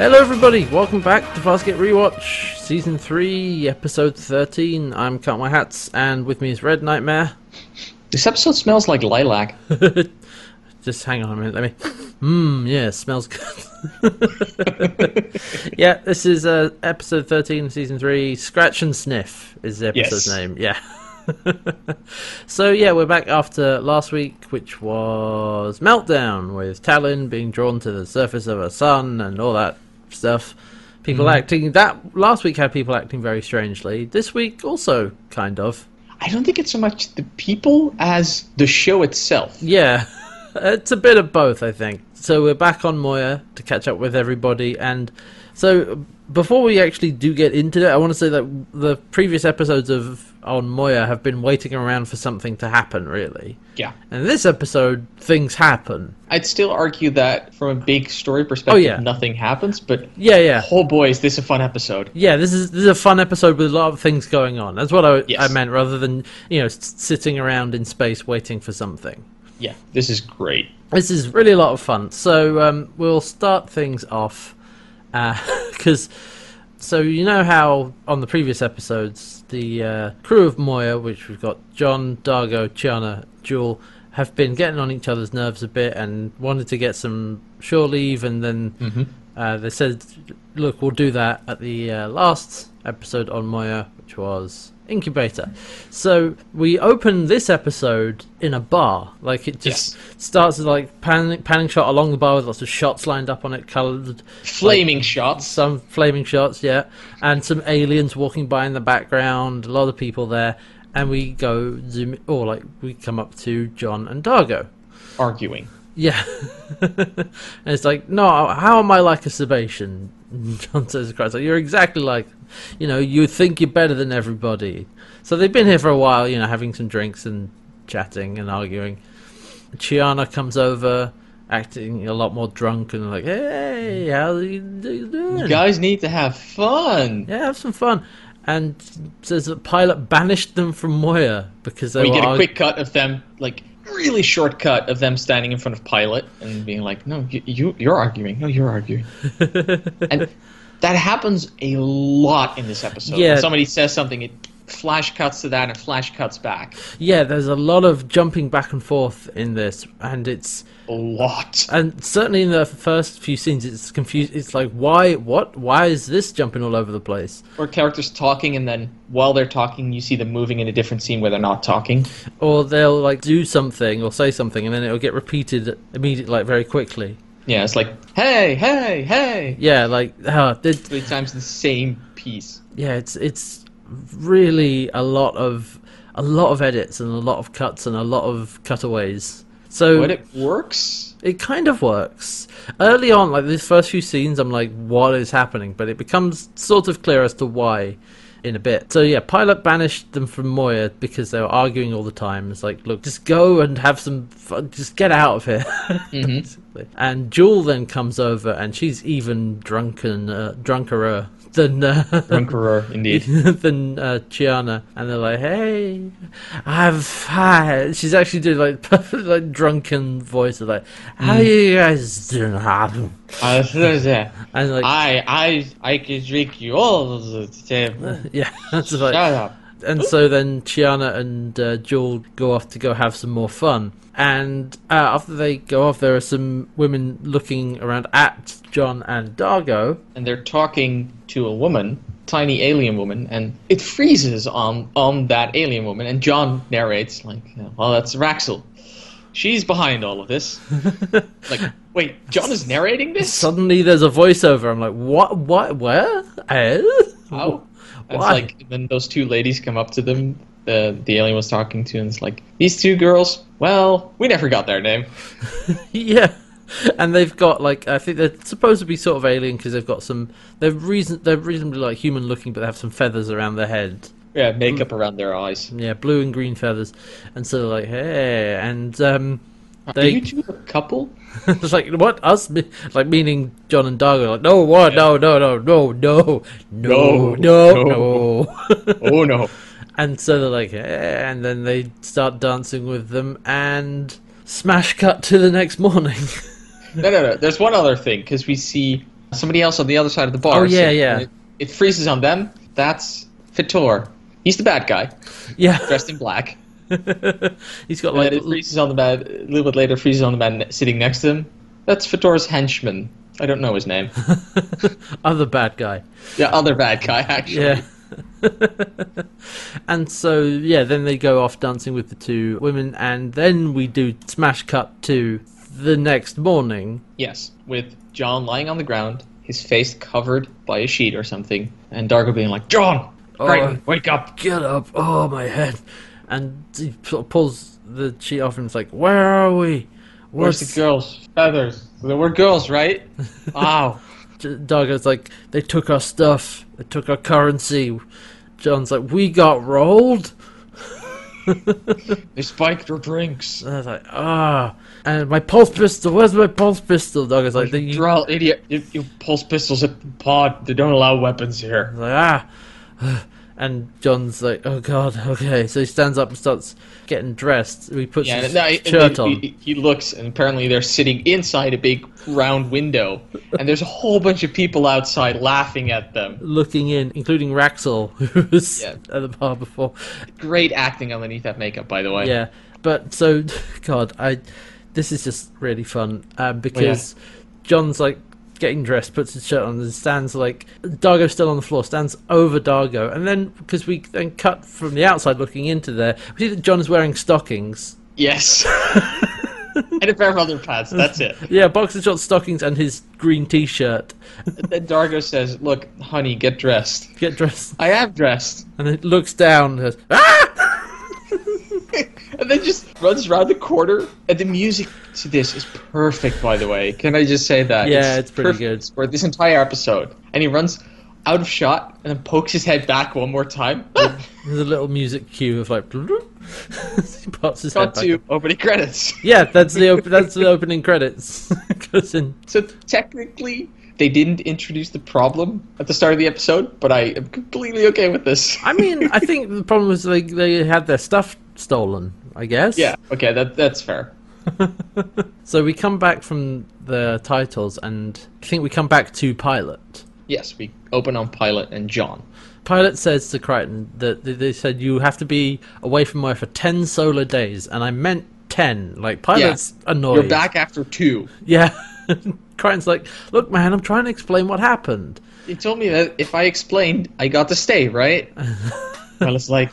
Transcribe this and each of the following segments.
Hello, everybody. Welcome back to Farscape Rewatch, Season 3, Episode 13. I'm Count My Hats, and with me is Red Nightmare. This episode smells like lilac. Just hang on a minute, let me. Mmm, yeah, smells good. yeah, this is uh, Episode 13, Season 3. Scratch and Sniff is the episode's Yes. name, yeah. so, yeah, we're back after last week, which was Meltdown, with Talon being drawn to the surface of her sun and all that stuff. People mm-hmm. acting. That last week had people acting very strangely. This week also kind of. I don't think it's so much the people as the show itself. Yeah, it's a bit of both, I think. So we're back on Moya to catch up with everybody, and so before we actually do get into it, I want to say that the previous episodes of on Moya have been waiting around for something to happen, really. Yeah. And this episode, things happen. I'd still argue that from a big story perspective, yeah. nothing happens, but Yeah, yeah. oh boy, is this a fun episode. Yeah, this is this is a fun episode with a lot of things going on. That's what I, Yes. I meant, rather than you know sitting around in space waiting for something. Yeah, this is great. This is really a lot of fun. So um, we'll start things off because so you know how on the previous episodes the uh, crew of Moya, which we've got John, Dargo, Chiana, Jool, have been getting on each other's nerves a bit and wanted to get some shore leave, and then uh, they said, "Look, we'll do that at the uh, last episode on Moya, which was." Incubator. So we open this episode in a bar. Like it just starts with like panning, panning shot along the bar with lots of shots lined up on it, coloured Flaming shots. some flaming shots, yeah, and some aliens walking by in the background. A lot of people there, and we go zoom, or like we come up to John and Dargo. Arguing. Yeah, and it's like, no, how am I like a Sebacean? John says Christ, like, you're exactly like, you know, you think you're better than everybody. So they've been here for a while, you know, having some drinks and chatting and arguing. Chiana comes over, acting a lot more drunk and like, hey, how you doing? You guys need to have fun. Yeah, have some fun. And says that Pilot banished them from Moya because they we get a argu- quick cut of them, like really short cut of them standing in front of Pilot and being like, "No, you, you you're arguing. No, you're arguing." and that happens a lot in this episode. Yeah. When somebody says something, it flash cuts to that and flash cuts back. Yeah, there's a lot of jumping back and forth in this, and it's A lot. and certainly in the first few scenes, it's confused. It's like, why, what, why is this jumping all over the place? Or characters talking, and then while they're talking, you see them moving in a different scene where they're not talking. Or they'll like do something or say something, and then it'll get repeated immediately, like very quickly. Yeah, it's like, hey, hey, hey. Yeah, like uh, Three times the same piece. yeah, it's it's really a lot of a lot of edits and a lot of cuts and a lot of cutaways. So But it works. It kind of works. Early on, like these first few scenes, I'm like, what is happening? But it becomes sort of clear as to why in a bit. So yeah, Pilot banished them from Moya because they were arguing all the time. It's like, look, just go and have some fun. Just get out of here. Basically. And Jool then comes over and she's even drunken, uh, drunkerer than uh, Drunkerer, indeed. than uh, Chiana, and they're like, "Hey, I've had." She's actually doing like perfect, like drunken voice of like, "How you guys doing?" Uh, And like, I, I, I can drink you all the time. yeah, like, Shut up. And so then Chiana and uh, Jool go off to go have some more fun. And uh, after they go off, there are some women looking around at John and Dargo. And they're talking to a woman, tiny alien woman, and it freezes on on that alien woman. And John narrates like, "Well, that's Raxil. She's behind all of this." like, wait, John is narrating this? Suddenly, there's a voiceover. I'm like, "What? What? Where? Eh? How? And It's like then those two ladies come up to them. The the alien was talking to, and it's like these two girls. Well, we never got their name. Yeah, and they've got like I think they're supposed to be sort of alien because they've got some. They're reason they're reasonably like human looking, but they have some feathers around their head. Yeah, makeup around their eyes. Yeah, blue and green feathers, and so they're like, hey, and um, Are They- you two a couple? it's like what us, like meaning John and Doug like, no, what, no, no, no, no, no, no, No, no, no. no. oh no. And so they're like, eh, and then they start dancing with them, and smash cut to the next morning. No, no, no. There's one other thing because we see somebody else on the other side of the bar. Oh, yeah, so yeah. It, it freezes on them. That's Fetor. He's the bad guy, Yeah, dressed in black. he's got like freezes on the man. A little bit later, freezes on the man sitting next to him. That's Fetor's henchman. I don't know his name. other bad guy. yeah, other bad guy actually. Yeah. and so yeah, then they go off dancing with the two women, and then we do smash cut to the next morning. Yes, with John lying on the ground, his face covered by a sheet or something, and Dargo being like, "John, oh, Crichton, wake up!" Get up! Oh my head! And he pulls the sheet off and it's like, "Where are we? Where's What's the girls? Feathers. We're girls, right? Ow. Dargo's like, they took our stuff, they took our currency. John's like, we got rolled. They spiked your drinks. And I was like, ah. And my pulse pistol, where's my pulse pistol? Dargo's like, you, You're all idiot. You, you pulse pistols at the pod. They don't allow weapons here. like, ah. And John's like, oh god, okay. So he stands up and starts getting dressed. He puts Yeah, his no, shirt then on. He, he looks, and apparently they're sitting inside a big round window, and there's a whole bunch of people outside laughing at them. looking in, including Raxil, who was Yeah. at the bar before. Great acting underneath that makeup, by the way. Yeah, but so God, I this is just really fun um, because John's like getting dressed, puts his shirt on, and stands like Dargo's still on the floor, stands over Dargo, and then because we then cut from the outside looking into there, we see that John is wearing stockings. Yes. and a pair of underpants. That's it. Yeah, boxer short stockings and his green T-shirt. Then Dargo says, "Look, honey, get dressed." Get dressed, I am dressed. and it looks down. And goes, ah! and then just runs around the corner. And the music to this is perfect, by the way. Can I just say that? Yeah, it's pretty good. for this entire episode. And he runs out of shot and then pokes his head back one more time. There's a little music cue of like. he pops his head Cut back. to opening credits. Yeah, that's the op- that's the opening credits. In. So technically, they didn't introduce the problem at the start of the episode, but I am completely okay with this. I mean, I think the problem was like they had their stuff stolen. I guess. yeah, okay, that that's fair. So we come back from the titles, and I think we come back to Pilot. Yes, we open on Pilot and John. Pilot says to Crichton that that they said you have to be away from work for ten solar days, and I meant ten. Like Pilot's annoyed. You're back after two. Yeah. Crichton's like, look, man, I'm trying to explain what happened. He told me that if I explained, I got to stay, right? well, it's like,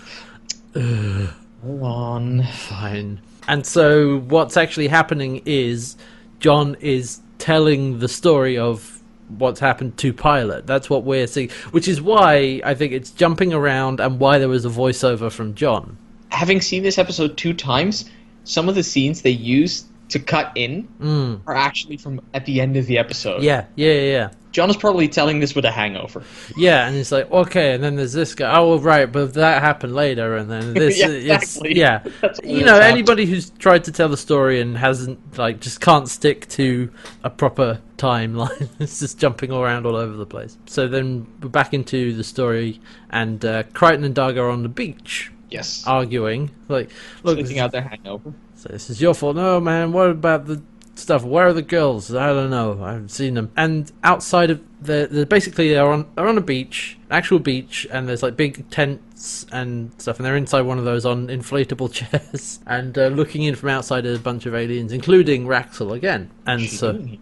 hold on. Fine. And so what's actually happening is John is telling the story of what's happened to Pilot. That's what we're seeing, which is why I think it's jumping around and why there was a voiceover from John. Having seen this episode two times, some of the scenes they use to cut in Mm. are actually from at the end of the episode. Yeah, yeah, yeah. John is probably telling this with a hangover. Yeah, and it's like okay, and then there's this guy. Oh, well, right, but that happened later, and then this. Yeah, exactly. yeah, you know, anybody who's tried to tell the story and hasn't like just can't stick to a proper timeline. it's just jumping around all over the place. So then we're back into the story, and uh, Crichton and Dargo are on the beach Yes. arguing. Like, look, out their hangover. This is your fault. No, man. What about the stuff? Where are the girls? I don't know. I haven't seen them. And outside of the, the basically they're on they're on a beach, actual beach, and there's like big tents and stuff, and they're inside one of those on inflatable chairs, and uh, looking in from outside at a bunch of aliens, including Raxil again. And she so doing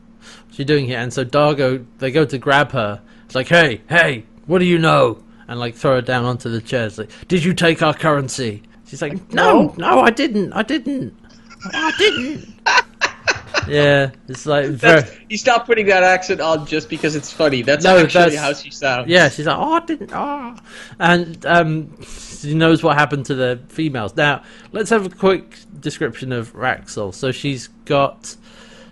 she doing here? And so Dargo, they go to grab her. It's like, hey, hey, what do you know? And like throw her down onto the chairs. Like, did you take our currency? She's like, no, no, I didn't, I didn't, I didn't. yeah, it's like very, That's, he's not putting that accent on just because it's funny. That's No, actually that's- how she sounds. yeah. She's like, oh, I didn't, oh, and um, she knows what happened to the females. Now, let's have a quick description of Raxil. So she's got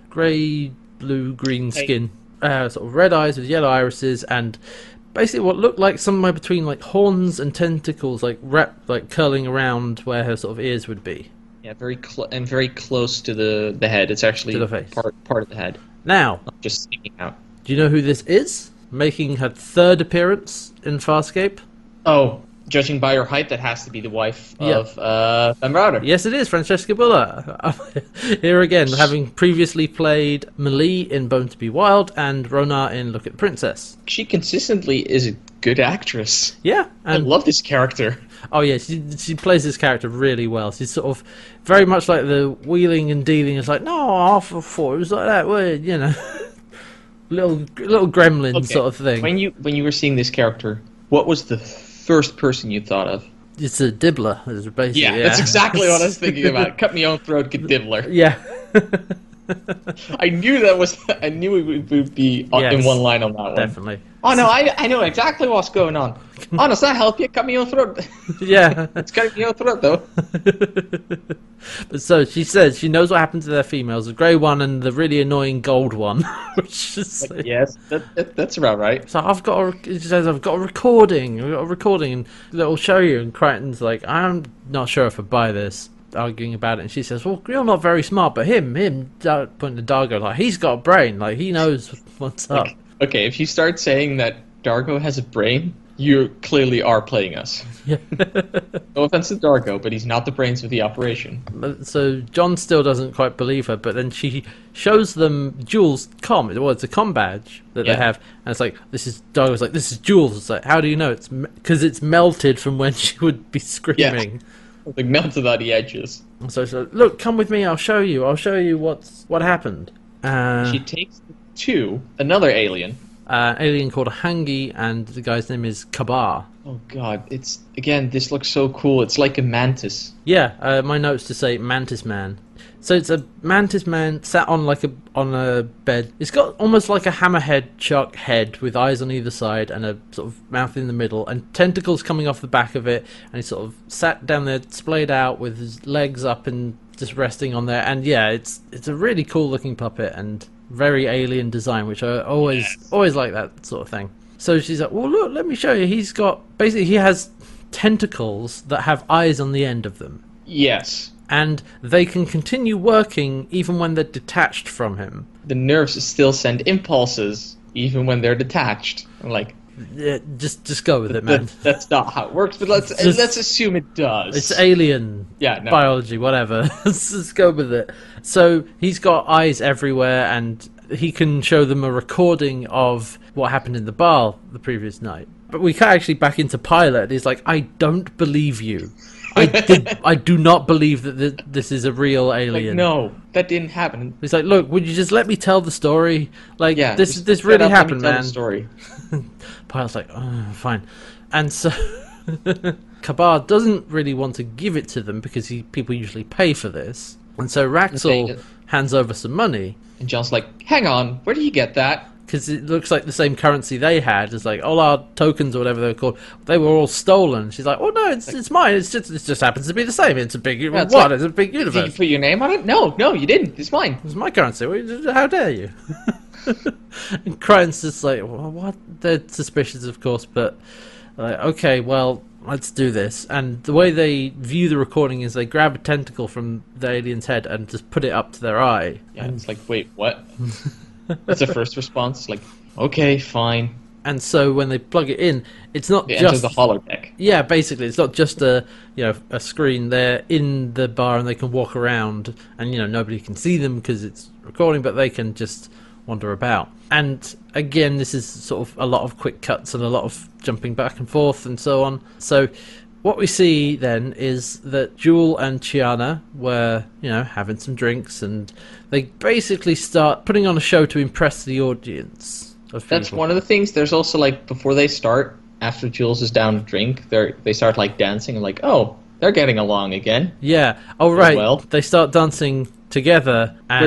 grey, blue, green Hey. skin, uh, sort of red eyes with yellow irises, and basically what looked like somewhere between like horns and tentacles, like wrapped, like curling around where her sort of ears would be. Yeah, very cl- and very close to the the head. It's actually To the face. part part of the head, Now, not just sticking out. do you know who this is? Making her third appearance in Farscape? Oh, judging by her height, that has to be the wife Yeah. of uh, Ben Browder. Yes, it is Francesca Buller. Here again, having previously played M'Lee in Bone to Be Wild and Rona in Look at the Princess. She consistently is a good actress. Yeah, I love this character. Oh yeah, she she plays this character really well. She's sort of very much like the wheeling and dealing. It's like no, I thought it was like that. Well, you know, little little gremlin Okay, sort of thing. When you when you were seeing this character, what was the first person you thought of? It's a dibbler. Basically Yeah, that's exactly what I was thinking about. Cut me own throat, get dibbler. yeah. I knew that was. I knew it would- would be on- uh, in one line on that one. Definitely. Oh no, I I know exactly what's going on. Oh, does that help you? Cut me own throat. Yeah. it's cutting me own throat though. but so she says she knows what happened to their females, the grey one and the really annoying gold one. Which is like, yes, that, that, that's about right. So I've got a, she says I've got a recording, I've got a recording and it'll show you and Crichton's like, I'm not sure if I buy this arguing about it and she says, Well you're not very smart, but him, him uh, pointing to Dargo, like he's got a brain, like he knows what's up. Okay, if you start saying that Dargo has a brain, you clearly are playing us. Yeah. No offense to Dargo, but he's not the brains of the operation. So John still doesn't quite believe her, but then she shows them Jules' com. Well, it's a com badge that Yeah. they have, and it's like this is. Dargo's like this is Jules. It's like how do you know? It's because it's melted from when she would be screaming. Like melted on the edges. So she's like, look, come with me. I'll show you. I'll show you what's what happened. Uh, She takes to another alien. uh, alien called Hangi, and the guy's name is Kabar. Oh god, it's again. This looks so cool. It's like a mantis. Yeah, uh, my notes to say Mantis Man. So it's a Mantis Man sat on like a on a bed. It's got almost like a hammerhead shark head with eyes on either side and a sort of mouth in the middle and tentacles coming off the back of it. And he's sort of sat down there, splayed out with his legs up and just resting on there. And yeah, it's it's a really cool looking puppet and very alien design, which I always always like that sort of thing. So she's like, "Well, look, let me show you. He's got basically he has tentacles that have eyes on the end of them." Yes, and they can continue working even when they're detached from him. the nerves still send impulses even when they're detached. I'm like, Yeah, just just go with it, man. that, that's not how it works. But let's Just- let's assume it does. It's alien yeah, no. biology, whatever. Let's just go with it. So he's got eyes everywhere, and he can show them a recording of what happened in the bar the previous night. But we cut actually back into Pilot. He's like, I don't believe you. I did. I do not believe that th- this is a real Like, alien. no, that didn't happen. He's like, look, would you just let me tell the story? Like, Yeah, this this really up, let me happened, man. Story. Pilot's like, oh, fine. And so Kabar doesn't really want to give it to them because he, people usually pay for this. And so Raxel hands over some money And John's like, hang on, where did you get that? Because it looks like the same currency they had. It's like all our tokens or whatever they were called. They were all stolen. She's like, oh no, it's it's mine. It's just it just happens to be the same. It's a big it's what? like- it's a big universe." Did you put your name on it? No, no, you didn't. It's mine. It's my currency. How dare you? and Crichton's just like, well, what? They're suspicious, of course, but like, okay, well, let's do this. And the way they view the recording is they grab a tentacle from the alien's head and just put it up to their eye. Yeah, it's like, wait, what? That's the first response. Like, okay, fine. And so when they plug it in, it's not enter just the holodeck. yeah, basically, it's not just a you know a screen. They're in the bar and they can walk around, and you know nobody can see them because it's recording, but they can just wander about. And again, this is sort of a lot of quick cuts and a lot of jumping back and forth and so on. So what we see then is that Jool and Chiana were you know having some drinks, and they basically start putting on a show to impress the audience. Of That's one of the things. There's also like before they start, after Jules is down to drink, they they start like dancing and like, oh, they're getting along again. Yeah. Oh, right. well. They start dancing together. And.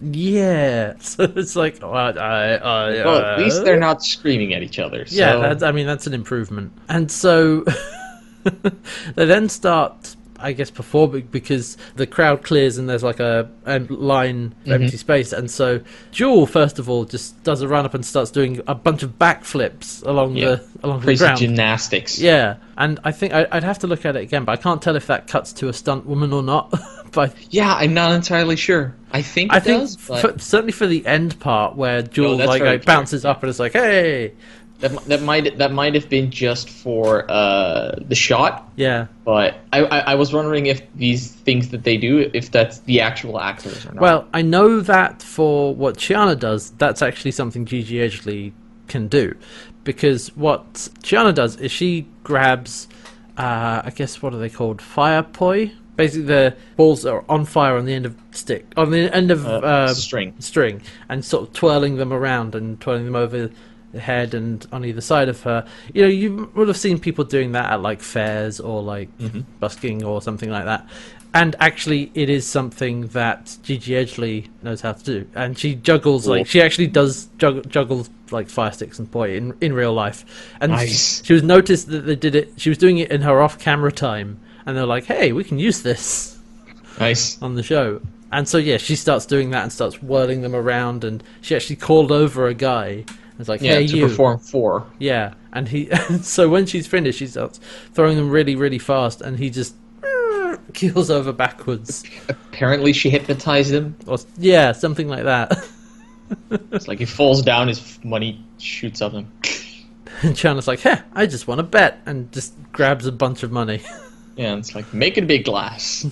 Yeah. So it's like, uh, I, I, Well, at least they're uh, not screaming at each other. So. Yeah, that's, I mean that's an improvement. And so they then start, I guess, performing because the crowd clears and there's like a, a line of empty space. And so Jool, first of all, just does a run up and starts doing a bunch of backflips along Yeah. the along the crazy ground. gymnastics. Yeah, and I think I, I'd have to look at it again, but I can't tell if that cuts to a stunt woman or not. but Yeah, I'm not entirely sure. I think I it think does, for, certainly for the end part where Jules that's like, like bounces up and it's like, "Hey," That, that might that might have been just for uh, the shot, Yeah. but I, I, I was wondering if these things that they do, if that's the actual actors or not. Well, I know that for what Chiana does, that's actually something Gigi Edgley can do. Because what Chiana does is she grabs, uh, I guess, what are they called? Fire poi? Basically, the balls are on fire on the end of stick, on the end of Uh, uh, string. string, and sort of twirling them around and twirling them over head and on either side of her. You know, you would have seen people doing that at like fairs or like mm-hmm. busking or something like that. And actually, it is something that Gigi Edgley knows how to do, and she juggles Cool. like she actually does juggle, juggle like fire sticks and poi in in real life. And Nice. she was noticed that they did it. She was doing it in her off-camera time, and they're like, "Hey, we can use this." Nice. on the show. And so yeah, she starts doing that and starts whirling them around, and she actually called over a guy. It's like, Yeah, hey, to you, perform four. yeah. And he, so when she's finished, she starts throwing them really, really fast, and he just keels over backwards, Apparently, she hypnotized him. or yeah, something like that. It's like he falls down, his money shoots up him. And Chiana's like, "Hey, I just want to bet," and just grabs a bunch of money. Yeah, and it's like make it a big glass.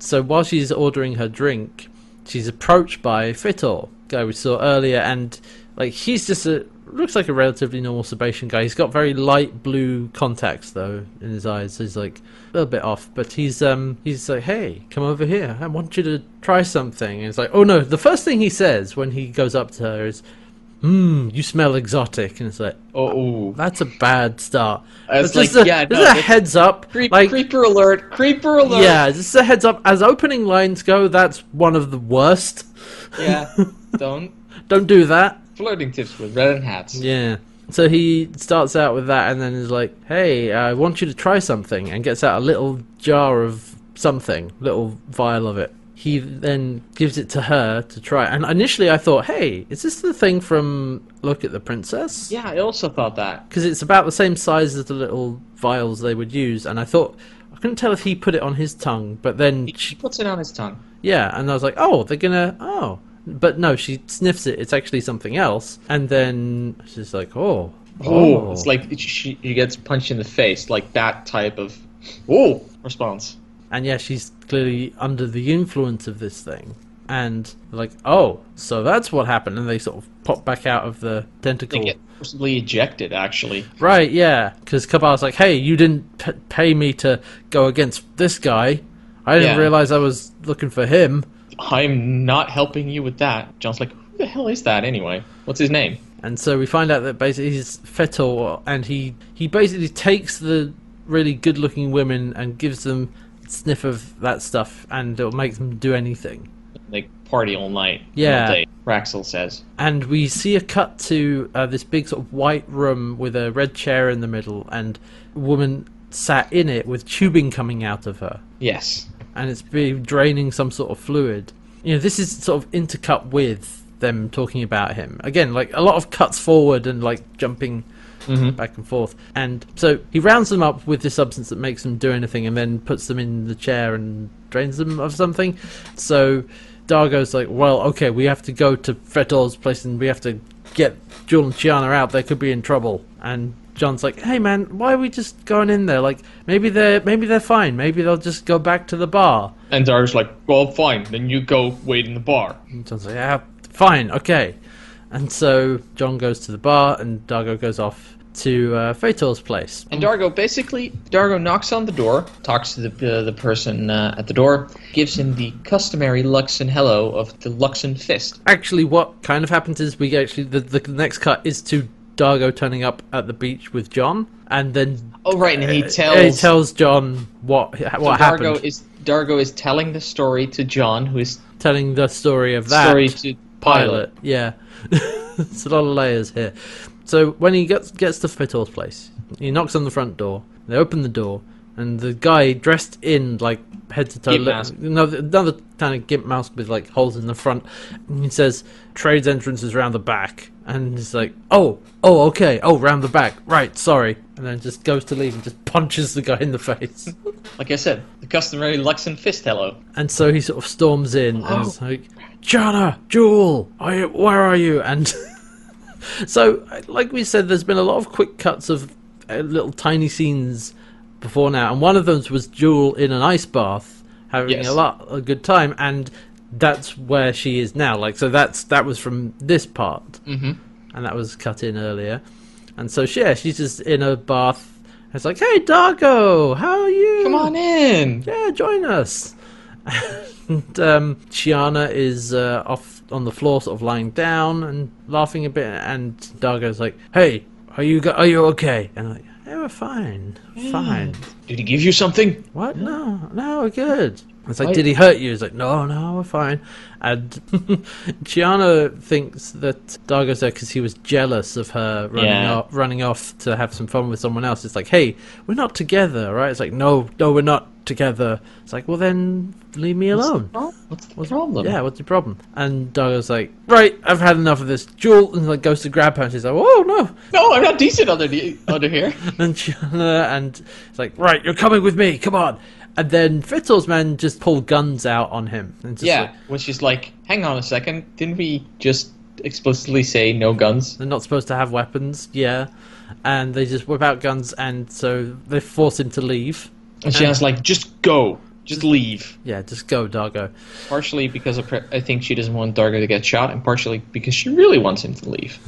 So while she's ordering her drink, she's approached by Fetor, guy we saw earlier, and like he's just a looks like a relatively normal Sebacean guy. He's got very light blue contacts though in his eyes. So he's like a little bit off, but he's um he's like, "Hey, come over here. I want you to try something." And it's like, "Oh no!" The first thing he says when he goes up to her is, "Hmm, you smell exotic," and it's like, Oh. "That's a bad start." It's like, a, yeah, this no, is a heads up. Creep, like, creeper alert! Creeper alert! yeah, just a heads up. As opening lines go, that's one of the worst. yeah. Don't Don't do that. Flirting tips with red and hats. Yeah. So he starts out with that and then is like, hey, I want you to try something, and gets out a little jar of something, little vial of it. He then gives it to her to try. And initially I thought, hey, is this the thing from Look at the Princess? Yeah, I also thought that. Because it's about the same size as the little vials they would use. And I thought, I couldn't tell if he put it on his tongue, but then He she puts it on his tongue. Yeah, and I was like, oh, they're gonna, oh. But no, she sniffs it. It's actually something else. And then she's like, oh. Oh, it's oh. like she, she gets punched in the face, like that type of oh response. And yeah, she's clearly under the influence of this thing. And like, oh, so that's what happened. And they sort of pop back out of the tentacle. They get forcibly ejected, actually. Right, yeah. Because Kabal's like, hey, you didn't p- pay me to go against this guy. I didn't Yeah. realize I was looking for him. I'm not helping you with that. John's like, who the hell is that anyway? What's his name? And so we find out that basically he's Fetor, and he he basically takes the really good-looking women and gives them a sniff of that stuff, and it'll make them do anything. Like party all night. Yeah. All day, Raxil says. And we see a cut to uh, this big sort of white room with a red chair in the middle, and a woman sat in it with tubing coming out of her, Yes. And it's be draining some sort of fluid. You know, this is sort of intercut with them talking about him again, like a lot of cuts forward and like jumping Mm-hmm. back and forth. And so he rounds them up with this substance that makes them do anything and then puts them in the chair and drains them of something. So Dargo's like, well, okay, we have to go to Fetor's place and we have to get Jool and Chiana out. They could be in trouble. And John's like, hey man, why are we just going in there? Like maybe they're maybe they're fine. Maybe they'll just go back to the bar. And Dar's like, well, fine. Then you go wait in the bar. And John's like, yeah, fine, okay. And so John goes to the bar and Dargo goes off to uh, Fetor's place. And Dargo basically, Dargo knocks on the door, talks to the uh, the person uh, at the door, gives him the customary Luxan hello of the Luxan fist. actually what kind of happens is we actually the, the next cut is to Dargo turning up at the beach with John and then Oh right, and he uh, tells he tells John what so what Dargo happened is Dargo is telling the story to John, who is telling the story of that story to pilot. Yeah. It's a lot of layers here. So when he gets gets to Fetor's place he knocks on the front door they open the door and the guy dressed in like head to toe Gimp li- mask. another, another kind of gimp mask with like holes in the front and he says trades entrance is round the back and he's like oh oh okay oh round the back right sorry and then just goes to leave and just punches the guy in the face Like I said, the customary Luxan fist hello. and so he sort of storms in and Oh. is like, Chiana, Jool, are you, where are you? And So, like we said, there's been a lot of quick cuts of uh, little tiny scenes before now, and one of them was Jool in an ice bath having Yes. a lot a good time, and that's where she is now. Like, so that's that was from this part, Mm-hmm. and that was cut in earlier, and so she- yeah, she's just in a bath. It's like, hey, Dargo, how are you? Come on in. yeah, join us. and um, Chiana is uh, off on the floor, sort of lying down and laughing a bit. And Dargo's like, "Hey, are you go- are you okay?" And I'm like, "Yeah, we're fine, mm. fine." Did he give you something? What? No, no, we're good. It's like, did he hurt you? It's like, no, no, we're fine. And Chiana thinks that Dargo's there because he was jealous of her running Yeah. off, running off to have some fun with someone else. It's like, hey, we're not together, right? It's like, no, no, we're not together. It's like, well, then leave me alone. What's the problem? Yeah, what's your problem? And Dargo's like, right, I've had enough of this. Jool and like goes to grab her, and she's like, oh no, No, I'm not decent under the, under here. and Chiana and it's like, right, you're coming with me, come on. And then Fittle's men just pull guns out on him. And just yeah, like, which is like, hang on a second, didn't we just explicitly say no guns? they're not supposed to have weapons, yeah. And they just whip out guns, and so they force him to leave. And she was like, just go, just leave. Yeah, just go, Dargo. Partially because her- I think she doesn't want Dargo to get shot, and partially because she really wants him to leave.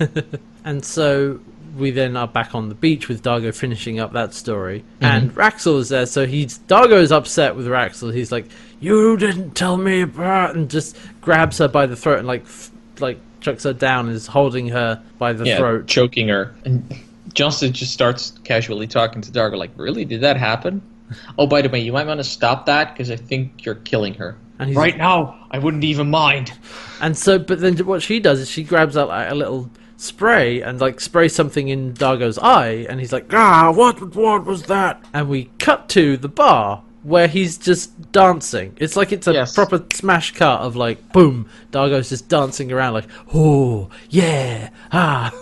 And so we then are back on the beach with Dargo finishing up that story. Mm-hmm. And Raxil is there, so he's Dargo is upset with Raxil. He's like, "You didn't tell me about," and just grabs her by the throat and like, f- like chucks her down, and is holding her by the yeah, throat. choking her. And Johnson just starts casually talking to Dargo, like, really? Did that happen? Oh, by the way, you might want to stop that because I think you're killing her. And he's- right now, I wouldn't even mind. And so, but then what she does is she grabs out like a little spray and like sprays something in Dargo's eye, and he's like, "Ah, what, what was that?" And we cut to the bar where he's just dancing. It's like it's a Yes. proper smash cut of like, boom, Dargo's just dancing around like, "Oh, yeah, ah."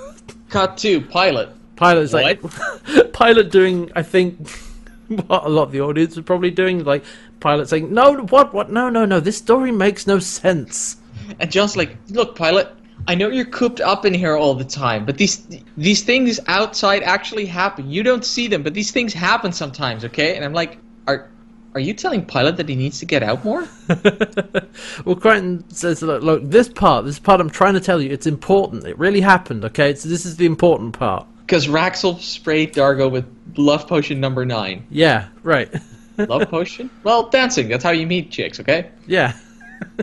Cut to pilot. Pilot's like, Pilot doing, I think, what a lot of the audience are probably doing, like Pilot saying, "No, what, what? No, no, no, this story makes no sense." And John's like, "Look, pilot, I know you're cooped up in here all the time, but these these things outside actually happen. You don't see them, but these things happen sometimes, okay?" And I'm like, "Are are you telling pilot that he needs to get out more?" well, Crichton says, look, look, this part, this part I'm trying to tell you, it's important. It really happened, okay? So this is the important part. Because Raxil sprayed Dargo with love potion number nine. Yeah, right. Love potion? Well, dancing. That's how you meet chicks, okay? yeah.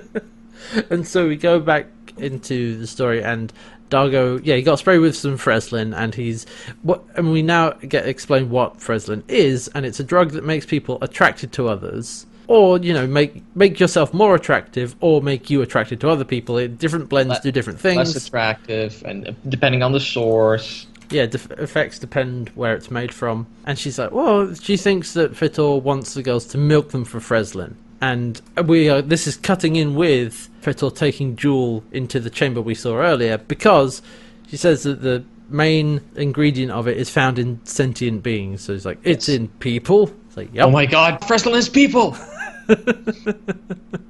and so we go back into the story, and Dargo, yeah, he got sprayed with some Freslin, and he's what, and we now get explained what Freslin is, and it's a drug that makes people attracted to others. Or you know, make make yourself more attractive, or make you attracted to other people. It, different blends Le- do different things. Less attractive, and depending on the source. Yeah, def- effects depend where it's made from. And she's like, well, she thinks that Fetor wants the girls to milk them for Freslin. And we are, this is cutting in with Fetor taking Jool into the chamber we saw earlier because she says that the main ingredient of it is found in sentient beings. So it's like, it's in people. It's like, yep. Oh my god, Freslin is people!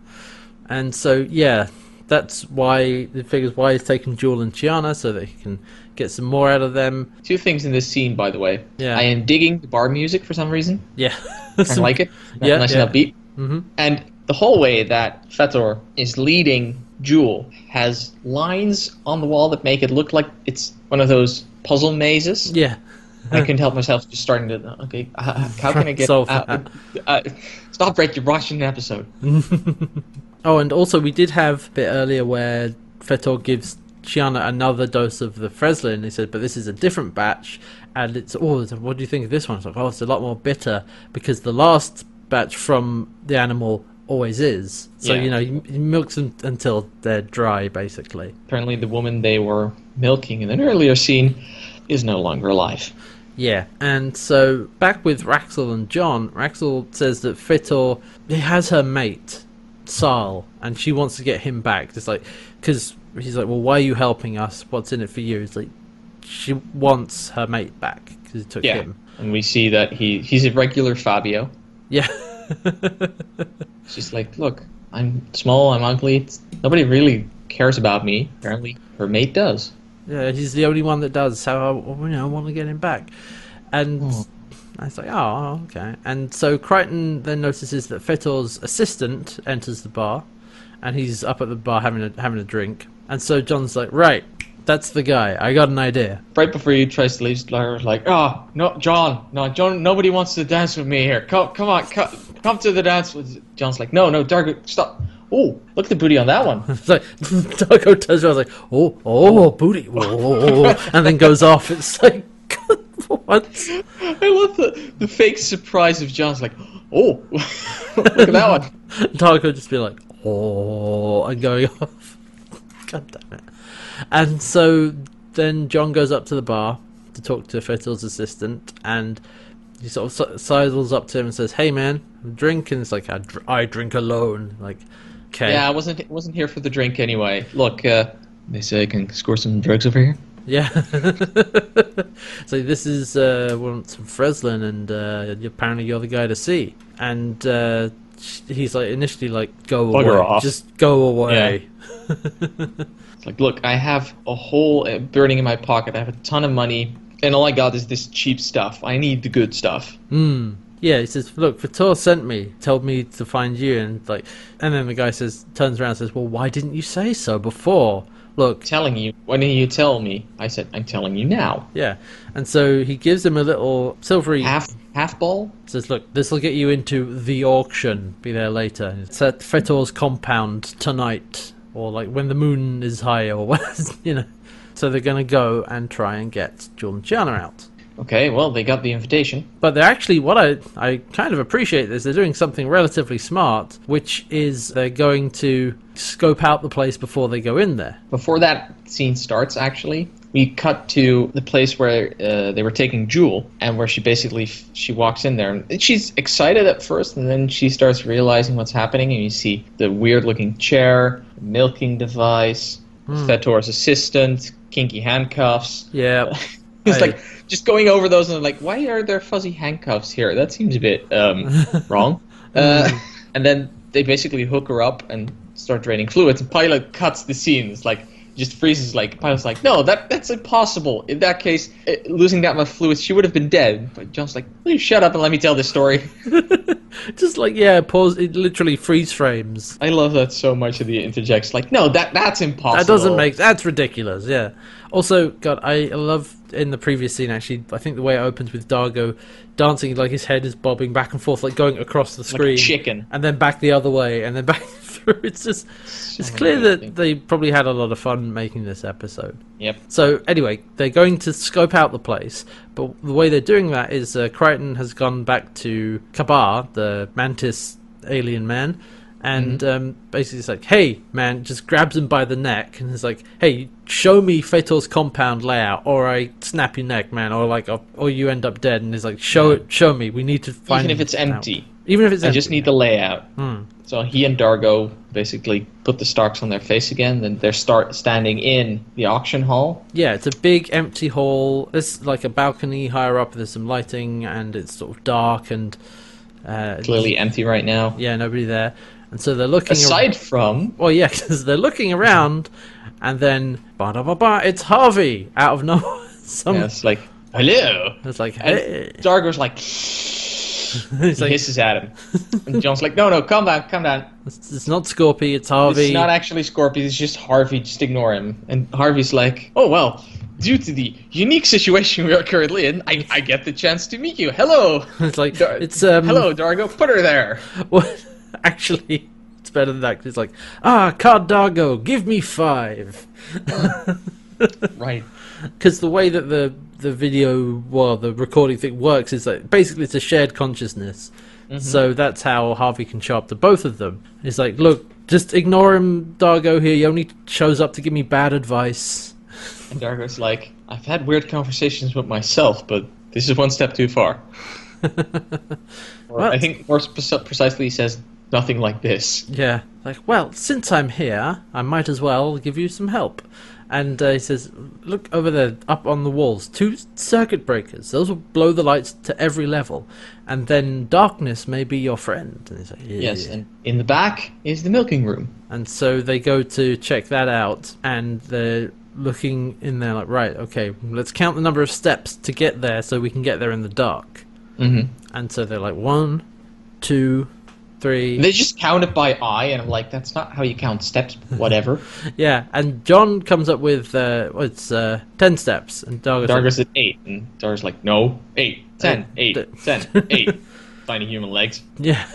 And so, yeah, that's why the figures why he's taking Jool and Chiana so that he can get some more out of them. Two things in this scene, by the way. Yeah. I am digging the bar music for some reason. Yeah. I like it. Yeah, nice yeah. and upbeat. hmm And the whole way that Fetor is leading Jool has lines on the wall that make it look like it's one of those puzzle mazes. Yeah. I couldn't help myself just starting to okay. Uh, how can I get? so, uh, uh, stop, Brett! You're watching an episode. Oh, and also we did have a bit earlier where Fetor gives Chiana another dose of the Freslin. He said, but this is a different batch, and it's oh, what do you think of this one? It's like, oh, it's a lot more bitter because the last batch from the animal always is. So Yeah. you know, he, he milks them until they're dry, basically. Apparently, the woman they were milking in an earlier scene is no longer alive. Yeah, and so back with Raxil and John, Raxil says that Fetor he has her mate, Sal, and she wants to get him back. It's like because he's like, well, why are you helping us? What's in it for you? It's like she wants her mate back because it took Yeah, him. and we see that he he's a regular Fabio. Yeah, She's like, look, I'm small, I'm ugly. It's, nobody really cares about me. Apparently, her mate does. Yeah, he's the only one that does. So I, you know, I want to get him back. And Oh. I was like, oh, okay. And so Crichton then notices that Fetor's assistant enters the bar, and he's up at the bar having a having a drink. And so John's like, right, that's the guy. I got an idea. Right before he tries to leave, Lara's like, "Oh no, John, no, John, nobody wants to dance with me here. Come, come on, come, come to the dance." With John's like, "No, no, Dargo, stop." Oh, look at the booty on that one. It's like Dargo turns around, like, oh, oh, booty, oh, and then goes off. It's like, what? I love the the fake surprise of John's like, "Oh, look at that one." Dargo just be like, oh, and going off. God damn it. And so then John goes up to the bar to talk to Fetor's assistant, and he sort of sidles up to him and says, "Hey, man, drink." And it's like, "I, dr- I drink alone." Like, okay, Yeah, I wasn't wasn't here for the drink anyway. Look, uh, they say I can score some drugs over here. yeah. so this is uh, one from Freslin, and uh, apparently you're the guy to see. And uh, he's like initially like, "Go Bugger away, off." just go away." It's like, look, I have a hole uh, burning in my pocket. I have a ton of money, and all I got is this cheap stuff. I need the good stuff. Hmm. Yeah, he says, "Look, Fetor sent me, told me to find you," and like, and then the guy says, turns around, and says, "Well, why didn't you say so before?" Look, telling you. Why didn't you tell me? I said, I'm telling you now. yeah, and so he gives him a little silvery. Half half ball. Says, "Look, this will get you into the auction. Be there later. It's at Fetor's compound tonight, or like when the moon is high, or what, you know." So they're gonna go and try and get Jordan Chandler out. Okay, well, they got the invitation. But they're actually what I I kind of appreciate is They're doing something relatively smart, which is they're going to scope out the place before they go in there. Before that scene starts, actually, we cut to the place where uh, they were taking Jool, and where she basically she walks in there, and she's excited at first, and then she starts realizing what's happening, and you see the weird-looking chair, milking device, Fetor's assistant, kinky handcuffs. Yeah, It's like just going over those and like, why are there fuzzy handcuffs here? That seems a bit um, wrong. Uh, and then they basically hook her up and start draining fluids. And Pilot cuts the scene. It's like just freezes. Like Pilot's like, no, that that's impossible. In that case, eh, losing that much fluids, she would have been dead. But John's like, please shut up and let me tell this story? just like yeah, pause. It literally freeze frames. I love that so much. Of the interjects like, no, that that's impossible. That doesn't make that's ridiculous. Yeah. Also, God, I love in the previous scene. Actually, I think the way it opens with Dargo dancing, like his head is bobbing back and forth, like going across the like screen, a chicken. and then back the other way, and then back through. It's just, it's clear that they probably had a lot of fun making this episode. Yep. So anyway, they're going to scope out the place, but the way they're doing that is uh, Crichton has gone back to Kabar, the mantis alien man, and um, basically it's like, "Hey, man!" Just grabs him by the neck and is like, "Hey, show me Fetor's compound layout, or I snap your neck, man, or like, or, you end up dead." And he's like, "Show it, show me. We need to find." Even if it's out." empty. Even if it's I empty. just need the layout. Hmm. So he and Dargo basically put the Starks on their face again. Then they're start standing in the auction hall. Yeah, it's a big empty hall. There's like a balcony higher up. There's some lighting, and it's sort of dark and uh, Clearly empty right now. yeah, nobody there. And so they're looking. ar- Aside from well, yeah, because they're looking around, and then ba da ba ba, it's Harvey out of nowhere. Some yeah, it's like hello, it's like and hey. Dargo's like it's he like hisses at him, and John's like no no calm down calm down. it's, it's not Scorpy, it's Harvey. It's not actually Scorpion. It's just Harvey. Just ignore him. And Harvey's like oh well. Due to the unique situation we are currently in, I, I get the chance to meet you. Hello, it's like Dar- it's um. hello, Dargo. Put her there. Well, actually, it's better than that. 'cause it's like ah, Card Dargo, give me five. Right. because the way that the the video well the recording thing works is that basically it's a shared consciousness so that's how harvey can show up to both of them He's like look just ignore him dargo here he only shows up to give me bad advice And Dargo's like, I've had weird conversations with myself, but this is one step too far. I think more precisely, he says nothing like this. yeah like well since i'm here i might as well give you some help and uh, he says look over there up on the walls two circuit breakers those will blow the lights to every level and then darkness may be your friend and he's like yeah. Yes, and in the back is the milking room. And so they go to check that out, and they're looking in there like, right, okay, let's count the number of steps to get there so we can get there in the dark. Mm-hmm. And so they're like one, two, three. They just count it by eye, and I'm like, that's not how you count steps. Whatever. Yeah, and John comes up with uh, it's uh, ten steps, and Dargo's like, at eight, and Dargo's like, no, eight, ten, Eight. eight, ten, eight. Tiny human legs. Yeah.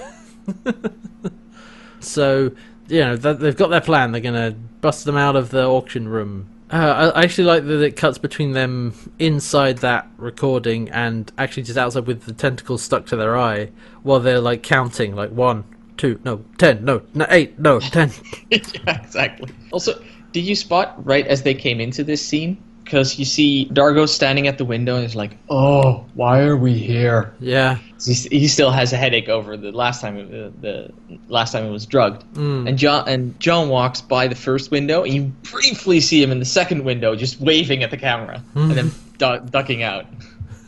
so, you know, they've got their plan. They're going to bust them out of the auction room. Uh, I actually like that it cuts between them inside that recording and actually just outside with the tentacles stuck to their eye while they're like counting, like one, two, no, ten, no, no eight, no, ten. yeah, exactly. Also, did you spot right as they came into this scene? Because you see Dargo standing at the window and he's like, "Oh, why are we here?" yeah. He, he still has a headache over the last time uh, the last time he was drugged. And John and John walks by the first window, and you briefly see him in the second window, just waving at the camera and then du- ducking out.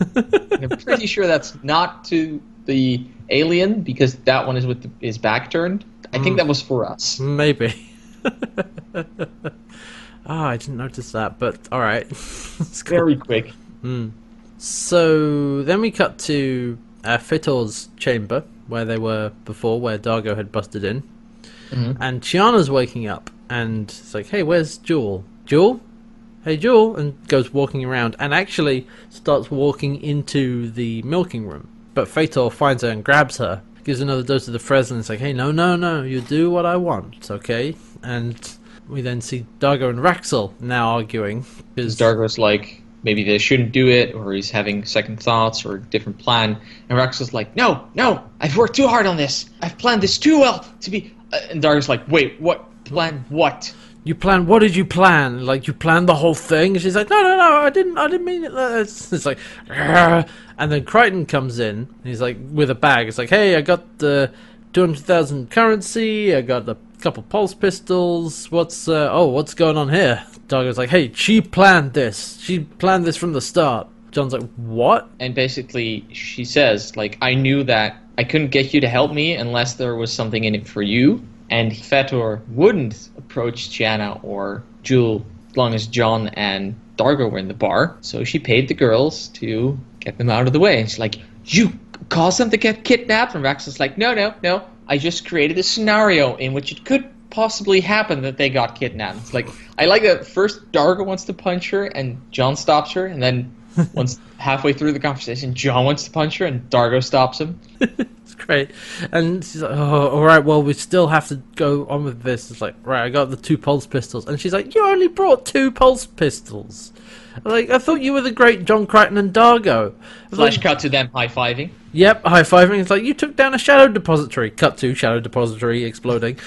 I'm pretty sure that's not to the alien because that one is with the, his back turned. I think that was for us. Maybe. Ah, I didn't notice that, but all right. It's cool. Very quick. So then we cut to uh, Fetor's chamber where they were before, where Dargo had busted in, and Chiana's waking up, and it's like, "Hey, where's Jool? Jool? Hey, Jool!" and goes walking around, and actually starts walking into the milking room. But Fetor finds her and grabs her, gives another dose of the Freslin, and it's like, "Hey, no, no, no, you do what I want, okay?" And we then see Dargo and Raxil now arguing because Dargo's like, maybe they shouldn't do it, or he's having second thoughts or a different plan. And Rex is like, no, no, I've worked too hard on this. I've planned this too well to be. Uh, and Dargo's like, wait, what? Plan what? you plan what did you plan like you planned the whole thing and she's like no no no i didn't i didn't mean it it's, it's like "Argh." and then crichton comes in and he's like with a bag it's like hey i got the 200000 currency i got a couple pulse pistols what's uh, oh what's going on here Dargo's like hey she planned this she planned this from the start john's like what And basically, she says, like, I knew that I couldn't get you to help me unless there was something in it for you. And Fetor wouldn't approach Chiana or Jool as long as John and Dargo were in the bar. So she paid the girls to get them out of the way. And she's like, You caused them to get kidnapped? And Rex is like, No, no, no. I just created a scenario in which it could possibly happen that they got kidnapped. It's like, I like that first Dargo wants to punch her and John stops her, and then once halfway through the conversation, John wants to punch her and Dargo stops him. It's great. And she's like, oh, all right, well, we still have to go on with this. It's like, right, I got the two pulse pistols. And she's like, you only brought two pulse pistols. Like, I thought you were the great John Crichton and Dargo. Flash like, cut to them high fiving. yep, high fiving. It's like, you took down a shadow depository. Cut to shadow depository exploding.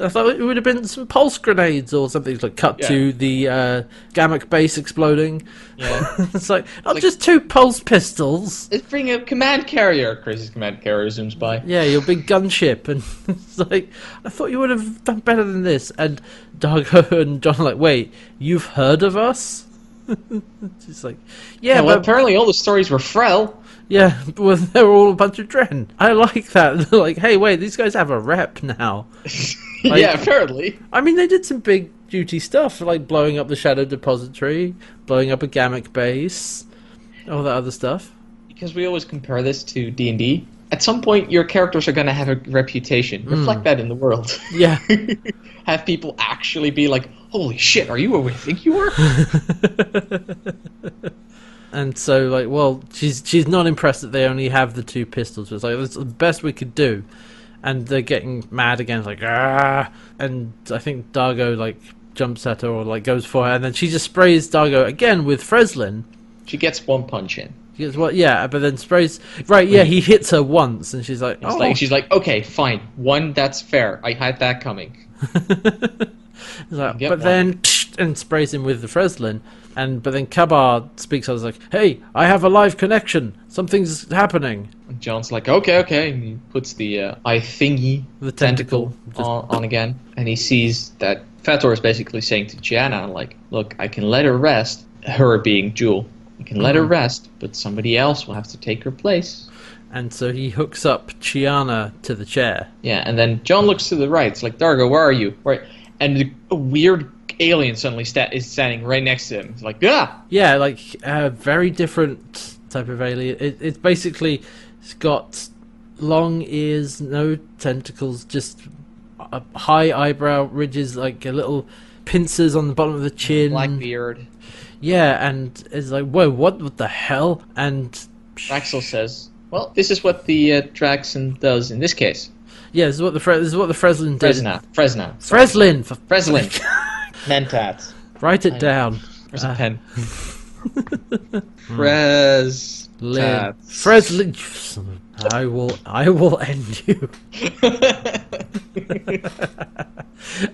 I thought it would have been some pulse grenades or something. It's like, cut Yeah. to the uh, Gammak base exploding. Yeah. it's like, not Like- just two pulse pistols. Let's bring a command carrier. Crais's command carrier zooms by. Yeah, your big gunship, and it's like I thought you would have done better than this. And Dargo and John are like, wait, you've heard of us? She's like, yeah, Yeah, well, but apparently all the stories were Frel. yeah, but they were all a bunch of Dren. I like that. They're like, hey, wait, these guys have a rep now. Like- yeah, apparently. I mean, they did some big duty stuff, like blowing up the Shadow Depository, blowing up a Gammak base, all that other stuff. Because we always compare this to D and D. At some point, your characters are going to have a reputation. Reflect hmm. that in the world. Yeah. have people actually be like, "Holy shit, are you where we think you were?" And so, like, well, she's she's not impressed that they only have the two pistols. It's like that's the best we could do, and they're getting mad again. It's like ah, and I think Dargo like jumps at her or like goes for her, and then she just sprays Dargo again with Freslin. she gets one punch in. She goes, "What? Yeah," but then sprays. Right? Yeah, he hits her once, and she's like, "Oh." like she's like, "Okay, fine, one that's fair. I had that coming." Like, but one. then and sprays him with the Freslin, and but then Kabar speaks. I was like, "Hey, I have a live connection. Something's happening." And John's like, "Okay, okay," and he puts the uh, eye thingy The tentacle just- on, on again, and he sees that Fetor is basically saying to Chiana, like, "Look, I can let her rest. Her being Jool, I can let her Mhm. rest, but somebody else will have to take her place." And so he hooks up Chiana to the chair. Yeah, and then John looks to the right. It's like, Dargo, where are you? Right, and a weird alien suddenly sta- is standing right next to him. It's like, yeah, Yeah, like a very different type of alien. It, it's basically it's got long ears, no tentacles, just uh, high eyebrow ridges, like a little pincers on the bottom of the chin. black beard. Yeah, and it's like, whoa, what, what the hell? And Raxil says, "Well, this is what the uh, Draxon does in this case. Yeah, this is what the Fre- this is what the Freslin did. Fresna, Fresna, sorry. Freslin, for Freslin, Mentats. write it down. Where's Uh, a pen? Fres. Lin. Freslin. I will, I will end you.